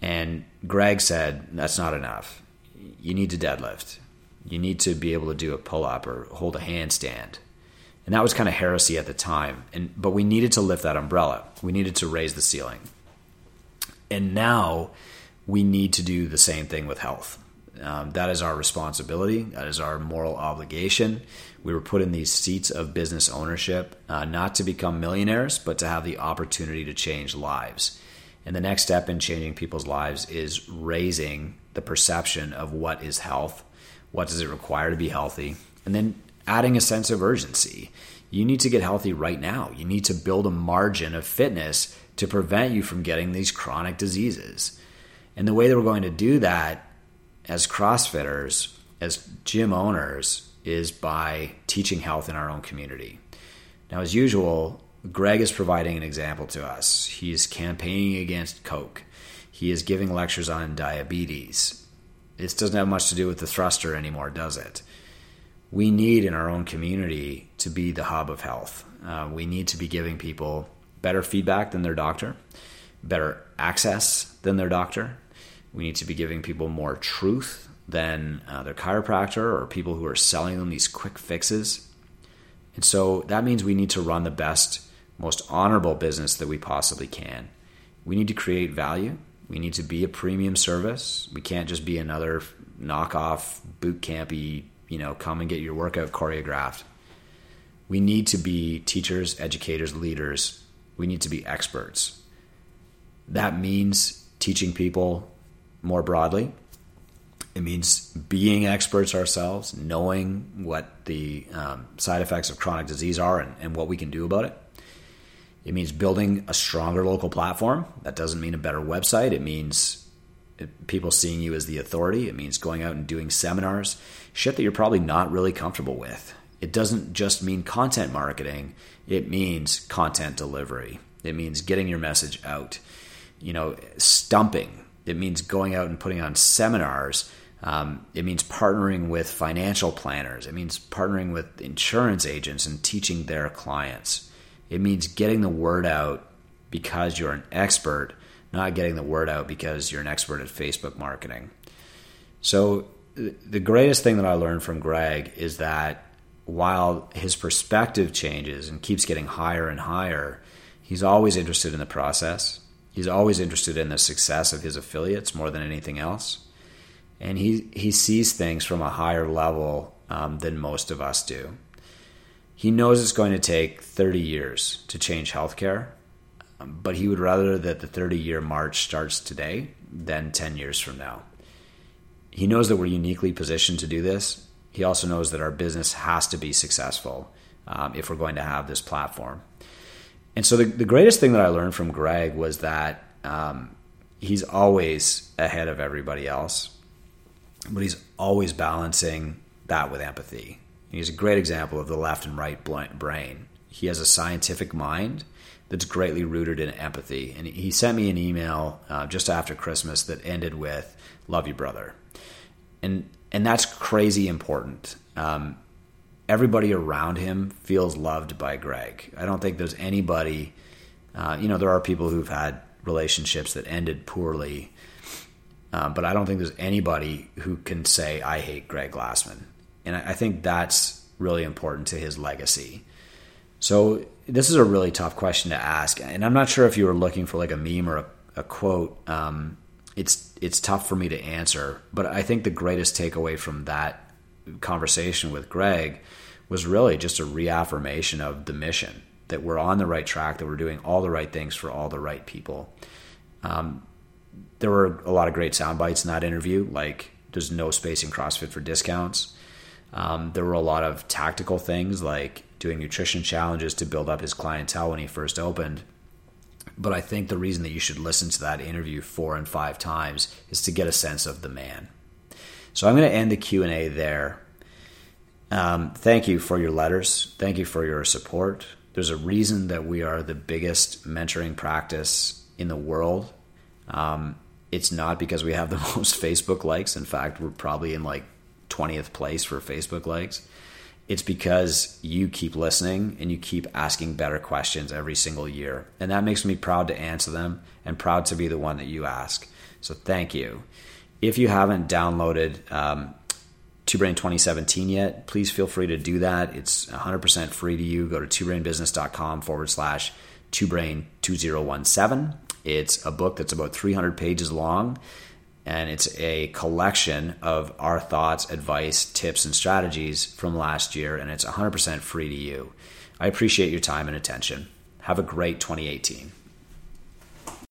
And Greg said, that's not enough. You need to deadlift. You need to be able to do a pull up or hold a handstand and that was kind of heresy at the time. And but we needed to lift that umbrella. We needed to raise the ceiling. And now we need to do the same thing with health. Um, that is our responsibility. That is our moral obligation. We were put in these seats of business ownership, uh, not to become millionaires, but to have the opportunity to change lives. And the next step in changing people's lives is raising the perception of what is health, what does it require to be healthy, and then adding a sense of urgency. You need to get healthy right now. You need to build a margin of fitness to prevent you from getting these chronic diseases. And the way that we're going to do that as CrossFitters, as gym owners, is by teaching health in our own community. Now, as usual, Greg is providing an example to us. He's campaigning against Coke. He is giving lectures on diabetes. This doesn't have much to do with the thruster anymore, does it? we need in our own community to be the hub of health. Uh, we need to be giving people better feedback than their doctor, better access than their doctor. We need to be giving people more truth than uh, their chiropractor or people who are selling them these quick fixes. And so that means we need to run the best, most honorable business that we possibly can. We need to create value. We need to be a premium service. We can't just be another knockoff boot campy you know, come and get your workout choreographed. We need to be teachers, educators, leaders. We need to be experts. That means teaching people more broadly. It means being experts ourselves, knowing what the um, side effects of chronic disease are and, and what we can do about it. It means building a stronger local platform. That doesn't mean a better website. It means people seeing you as the authority. It means going out and doing seminars, shit that you're probably not really comfortable with. It doesn't just mean content marketing, it means content delivery. It means getting your message out. You know, stumping. It means going out and putting on seminars. Um, it means partnering with financial planners. It means partnering with insurance agents and teaching their clients. It means getting the word out because you're an expert not getting the word out because you're an expert at Facebook marketing. So, the greatest thing that I learned from Greg is that while his perspective changes and keeps getting higher and higher, he's always interested in the process. He's always interested in the success of his affiliates more than anything else. And he, he sees things from a higher level um, than most of us do. He knows it's going to take 30 years to change healthcare, but he would rather that the 30 year march starts today than 10 years from now. He knows that we're uniquely positioned to do this. He also knows that our business has to be successful um, if we're going to have this platform. And so, the, the greatest thing that I learned from Greg was that um, he's always ahead of everybody else, but he's always balancing that with empathy. He's a great example of the left and right brain. He has a scientific mind that's greatly rooted in empathy. And he sent me an email uh, just after Christmas that ended with "Love you, brother," and and that's crazy important. Um, everybody around him feels loved by Greg. I don't think there's anybody. Uh, you know, there are people who've had relationships that ended poorly. Uh, but I don't think there's anybody who can say, I hate Greg Glassman. And I, think that's really important to his legacy. So this is a really tough question to ask. And I'm not sure if you were looking for like a meme or a, a quote. Um, it's it's tough for me to answer, but I think the greatest takeaway from that conversation with Greg was really just a reaffirmation of the mission that we're on the right track, that we're doing all the right things for all the right people. Um, there were a lot of great sound bites in that interview, like there's no space in CrossFit for discounts. Um, there were a lot of tactical things like doing nutrition challenges to build up his clientele when he first opened. But I think the reason that you should listen to that interview four and five times is to get a sense of the man. So I'm going to end the Q and A there. Um, thank you for your letters. Thank you for your support. There's a reason that we are the biggest mentoring practice in the world. Um, it's not because we have the most Facebook likes. In fact, we're probably in like 20th place for Facebook likes. It's because you keep listening and you keep asking better questions every single year. And that makes me proud to answer them and proud to be the one that you ask. So thank you. If you haven't downloaded um, Two Brain 2017 yet, please feel free to do that. It's 100% free to you. Go to twobrainbusiness.com forward slash two brain 2017. It's a book that's about 300 pages long, and it's a collection of our thoughts, advice, tips, and strategies from last year, and it's 100% free to you. I appreciate your time and attention. Have a great 2018.